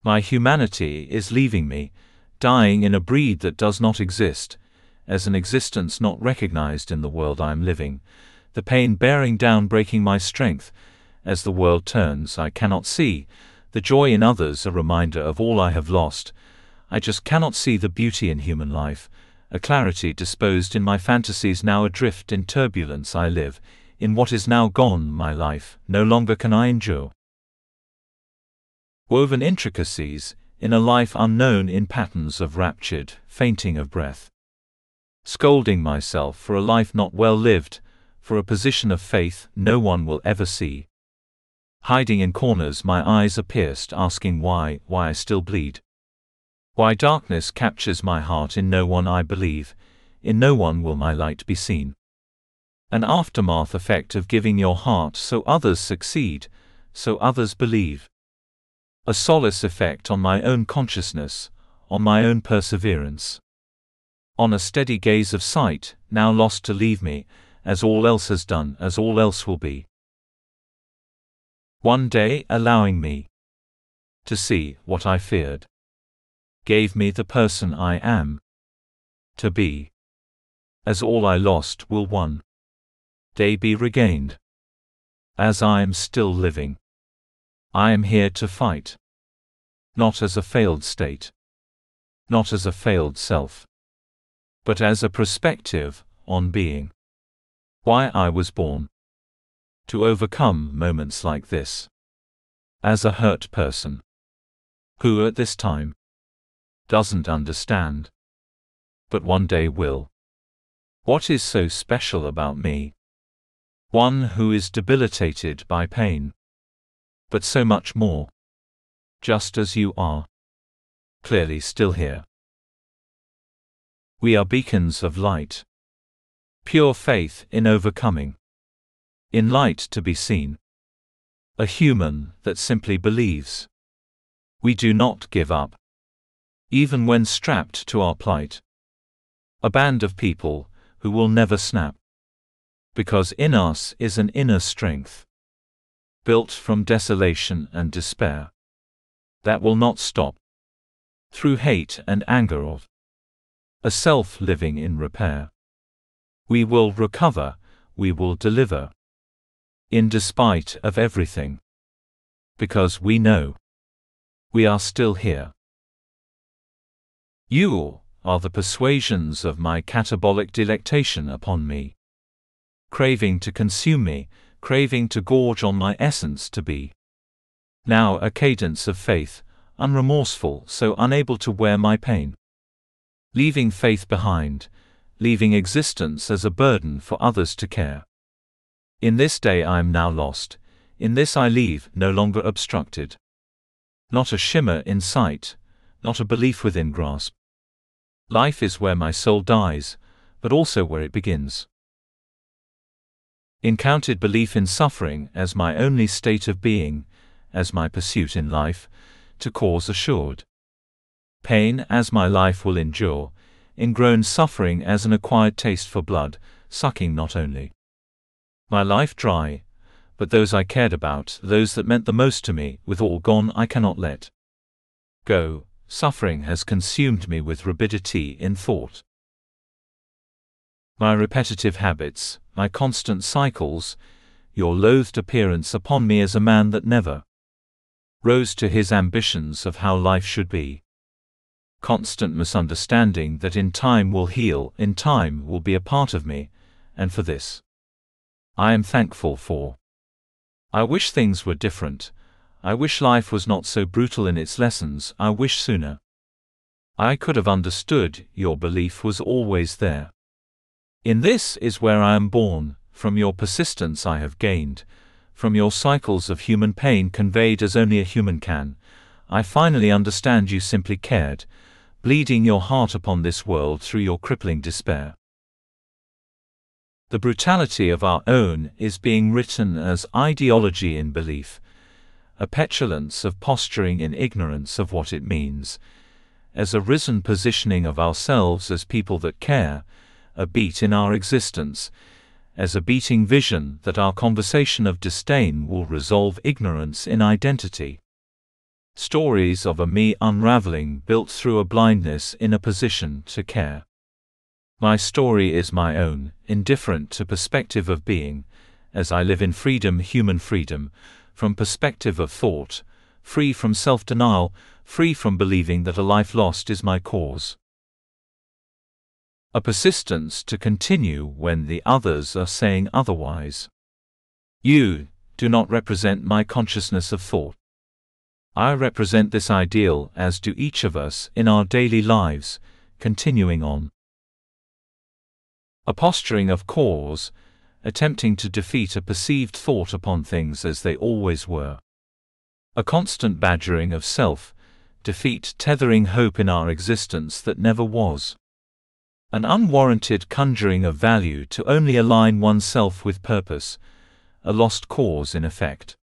My humanity is leaving me, dying in a breed that does not exist, as an existence not recognized in the world I am living, the pain bearing down breaking my strength, as the world turns I cannot see, the joy in others a reminder of all I have lost, I just cannot see the beauty in human life, a clarity disposed in my fantasies now adrift in turbulence I live, in what is now gone my life, no longer can I endure. Woven intricacies, in a life unknown in patterns of raptured, fainting of breath. Scolding myself for a life not well lived, for a position of faith no one will ever see. Hiding in corners my eyes are pierced asking why, why I still bleed. Why darkness captures my heart in no one I believe, in no one will my light be seen. An aftermath effect of giving your heart so others succeed, so others believe. A solace effect on my own consciousness, on my own perseverance. On a steady gaze of sight, now lost to leave me, as all else has done, as all else will be. One day allowing me to see what I feared, gave me the person I am to be, as all I lost will one day be regained. As I am still living, I am here to fight, not as a failed state, not as a failed self, but as a perspective on being. Why I was born. To overcome moments like this. As a hurt person. Who at this time doesn't understand. But one day will. What is so special about me? One who is debilitated by pain. But so much more. Just as you are. Clearly still here. We are beacons of light. Pure faith in overcoming. In light to be seen. A human that simply believes. We do not give up. Even when strapped to our plight. A band of people who will never snap. Because in us is an inner strength. Built from desolation and despair. That will not stop. Through hate and anger of a self living in repair. We will recover, we will deliver. In despite of everything. Because we know. We are still here. You are the persuasions of my catabolic delectation upon me. Craving to consume me, craving to gorge on my essence to be. Now a cadence of faith, unremorseful, so unable to wear my pain. Leaving faith behind, leaving existence as a burden for others to care. In this day I am now lost, in this I leave, no longer obstructed. Not a shimmer in sight, not a belief within grasp. Life is where my soul dies, but also where it begins. Encountered belief in suffering as my only state of being, as my pursuit in life, to cause assured. Pain as my life will endure, ingrown suffering as an acquired taste for blood, sucking not only my life dry, but those I cared about, those that meant the most to me, with all gone I cannot let go. Suffering has consumed me with rapidity in thought. My repetitive habits, my constant cycles, your loathed appearance upon me as a man that never rose to his ambitions of how life should be constant misunderstanding that in time will heal, in time will be a part of me, and for this I am thankful for. I wish things were different. I wish life was not so brutal in its lessons. I wish sooner. I could have understood your belief was always there. In this is where I am born, from your persistence I have gained, from your cycles of human pain conveyed as only a human can. I finally understand you simply cared, bleeding your heart upon this world through your crippling despair. The brutality of our own is being written as ideology in belief, a petulance of posturing in ignorance of what it means, as a risen positioning of ourselves as people that care, a beat in our existence, as a beating vision that our conversation of disdain will resolve ignorance in identity. Stories of a me unraveling built through a blindness in a position to care. My story is my own, indifferent to perspective of being, as I live in freedom human freedom, from perspective of thought, free from self-denial, free from believing that a life lost is my cause. A persistence to continue when the others are saying otherwise. You do not represent my consciousness of thought. I represent this ideal as do each of us in our daily lives, continuing on. A posturing of cause, attempting to defeat a perceived thought upon things as they always were. A constant badgering of self, defeat tethering hope in our existence that never was. An unwarranted conjuring of value to only align oneself with purpose, a lost cause in effect.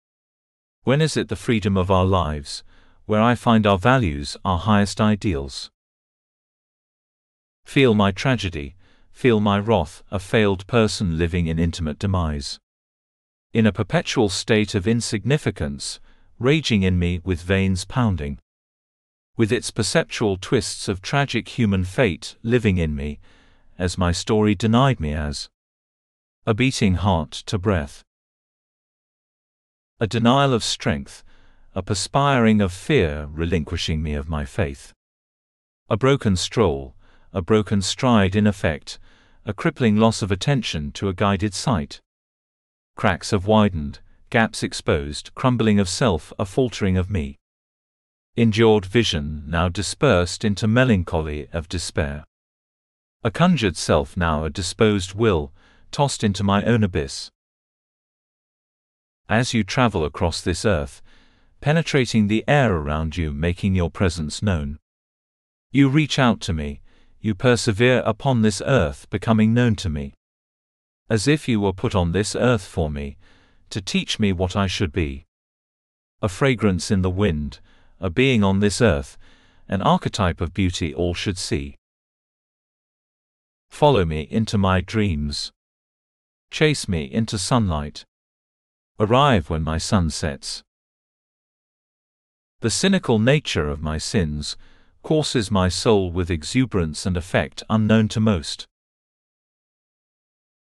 When is it the freedom of our lives, where I find our values, our highest ideals? Feel my tragedy, feel my wrath, a failed person living in intimate demise. In a perpetual state of insignificance, raging in me with veins pounding. With its perceptual twists of tragic human fate living in me, as my story denied me as. A beating heart to breath. A denial of strength, a perspiring of fear relinquishing me of my faith. A broken stroll, a broken stride in effect, a crippling loss of attention to a guided sight. Cracks have widened, gaps exposed, crumbling of self, a faltering of me. Endured vision now dispersed into melancholy of despair. A conjured self now a disposed will, tossed into my own abyss. As you travel across this earth, penetrating the air around you, making your presence known, you reach out to me, you persevere upon this earth becoming known to me. As if you were put on this earth for me, to teach me what I should be. A fragrance in the wind, a being on this earth, an archetype of beauty all should see. Follow me into my dreams. Chase me into sunlight. Arrive when my sun sets. The cynical nature of my sins, courses my soul with exuberance and effect unknown to most.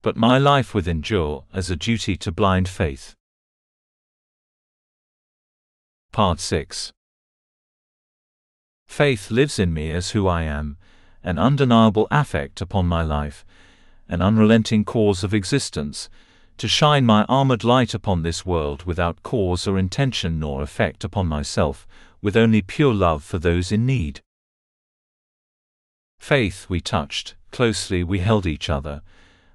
But my life would endure as a duty to blind faith. Part 6 Faith lives in me as who I am, an undeniable affect upon my life, an unrelenting cause of existence, to shine my armored light upon this world without cause or intention nor effect upon myself, with only pure love for those in need. Faith we touched, closely we held each other,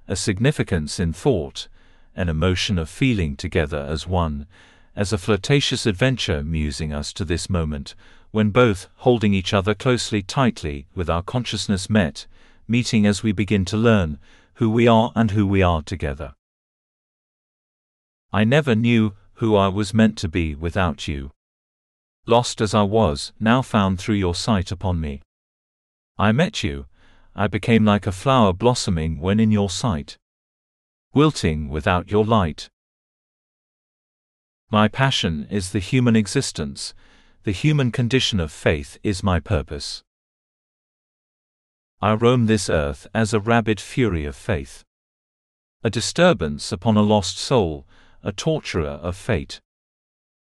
a significance in thought, an emotion of feeling together as one, as a flirtatious adventure musing us to this moment, when both, holding each other closely tightly, with our consciousness met, meeting as we begin to learn who we are and who we are together. I never knew who I was meant to be without you. Lost as I was, now found through your sight upon me. I met you. I became like a flower blossoming when in your sight. Wilting without your light. My passion is the human existence, the human condition of faith is my purpose. I roam this earth as a rabid fury of faith. A disturbance upon a lost soul, a torturer of fate.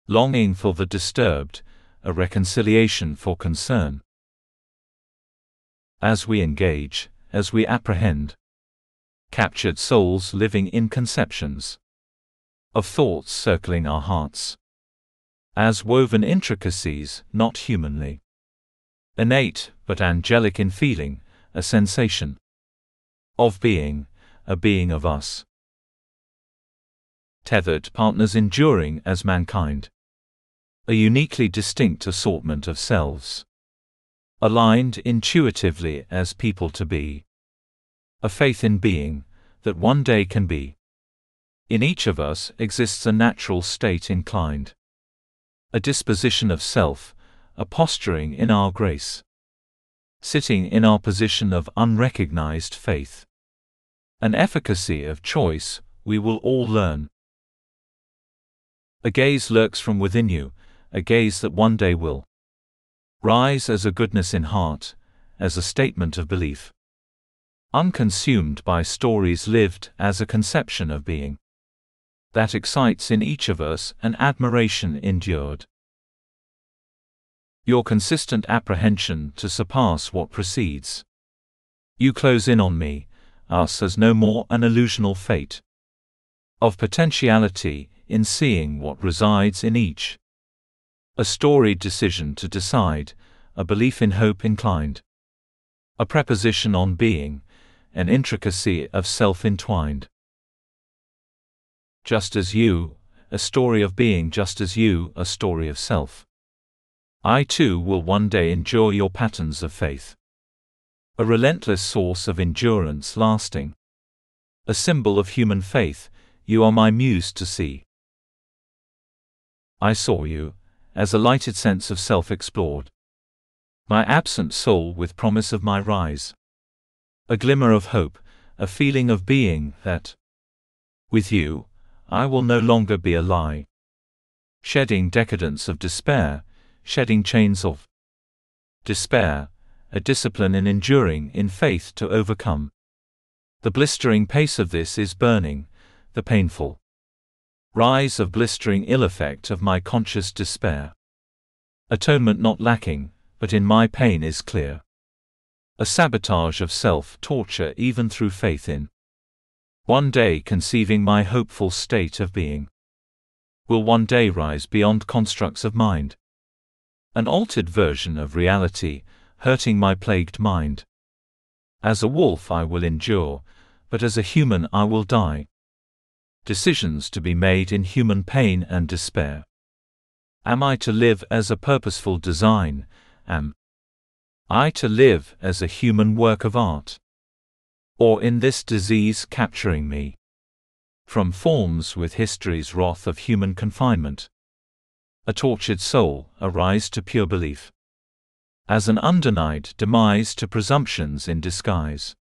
Longing for the disturbed, a reconciliation for concern. As we engage, as we apprehend. Captured souls living in conceptions of thoughts circling our hearts. As woven intricacies, not humanly. Innate, but angelic in feeling, a sensation of being, a being of us. Tethered partners enduring as mankind. A uniquely distinct assortment of selves. Aligned intuitively as people to be. A faith in being, that one day can be. In each of us exists a natural state inclined. A disposition of self, a posturing in our grace. Sitting in our position of unrecognized faith. An efficacy of choice, we will all learn. A gaze lurks from within you, a gaze that one day will rise as a goodness in heart, as a statement of belief. Unconsumed by stories lived as a conception of being that excites in each of us an admiration endured. Your consistent apprehension to surpass what precedes. You close in on me, us as no more an illusional fate of potentiality in seeing what resides in each. A storied decision to decide, a belief in hope inclined. A preposition on being, an intricacy of self entwined just as you, a story of being just as you, a story of self. I too will one day endure your patterns of faith. A relentless source of endurance lasting. A symbol of human faith, you are my muse to see. I saw you, as a lighted sense of self explored. My absent soul with promise of my rise. A glimmer of hope, a feeling of being that, with you, I will no longer be a lie. Shedding decadence of despair, shedding chains of despair, a discipline in enduring in faith to overcome. The blistering pace of this is burning, the painful rise of blistering ill effect of my conscious despair. Atonement not lacking, but in my pain is clear. A sabotage of self torture even through faith in one day conceiving my hopeful state of being. Will one day rise beyond constructs of mind. An altered version of reality, hurting my plagued mind. As a wolf I will endure, but as a human I will die. Decisions to be made in human pain and despair. Am I to live as a purposeful design? Am I to live as a human work of art? or in this disease capturing me. From forms with history's wrath of human confinement. A tortured soul, arise to pure belief. As an undenied demise to presumptions in disguise.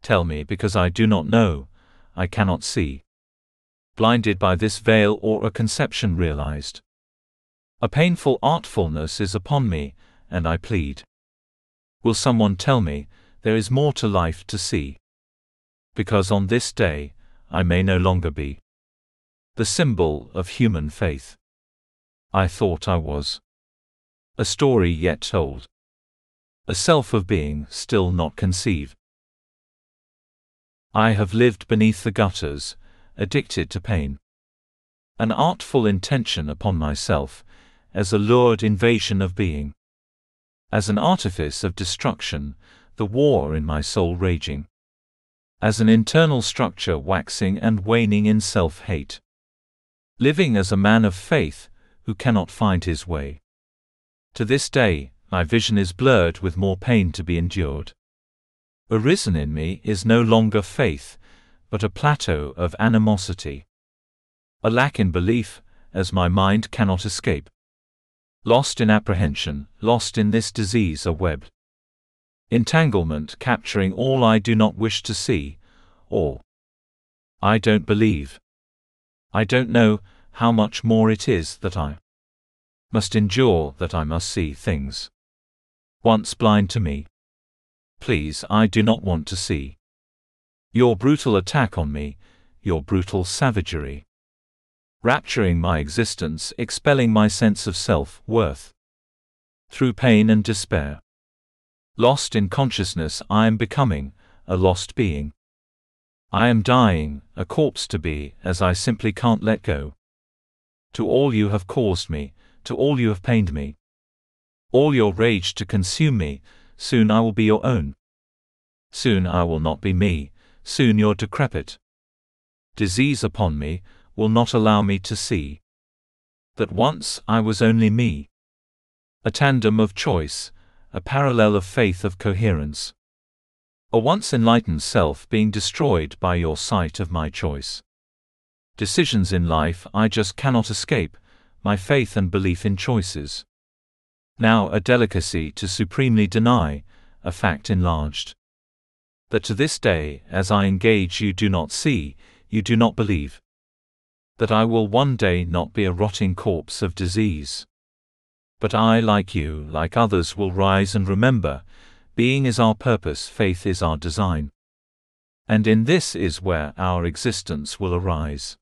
Tell me because I do not know, I cannot see. Blinded by this veil or a conception realized. A painful artfulness is upon me, and I plead. Will someone tell me, there is more to life to see. Because on this day, I may no longer be the symbol of human faith. I thought I was a story yet told, a self of being still not conceived. I have lived beneath the gutters, addicted to pain. An artful intention upon myself, as a lured invasion of being. As an artifice of destruction, the war in my soul raging. As an internal structure waxing and waning in self-hate. Living as a man of faith, who cannot find his way. To this day, my vision is blurred with more pain to be endured. Arisen in me is no longer faith, but a plateau of animosity. A lack in belief, as my mind cannot escape. Lost in apprehension, lost in this disease a web entanglement capturing all I do not wish to see, or I don't believe. I don't know how much more it is that I must endure that I must see things once blind to me. Please, I do not want to see your brutal attack on me, your brutal savagery, rapturing my existence, expelling my sense of self worth through pain and despair. Lost in consciousness I am becoming, a lost being. I am dying, a corpse to be, as I simply can't let go. To all you have caused me, to all you have pained me. All your rage to consume me, soon I will be your own. Soon I will not be me, soon you're decrepit. Disease upon me, will not allow me to see that once I was only me. A tandem of choice, a parallel of faith of coherence. A once enlightened self being destroyed by your sight of my choice. Decisions in life I just cannot escape, my faith and belief in choices. Now a delicacy to supremely deny, a fact enlarged. That to this day, as I engage, you do not see, you do not believe. That I will one day not be a rotting corpse of disease. But I, like you, like others, will rise and remember being is our purpose, faith is our design. And in this is where our existence will arise.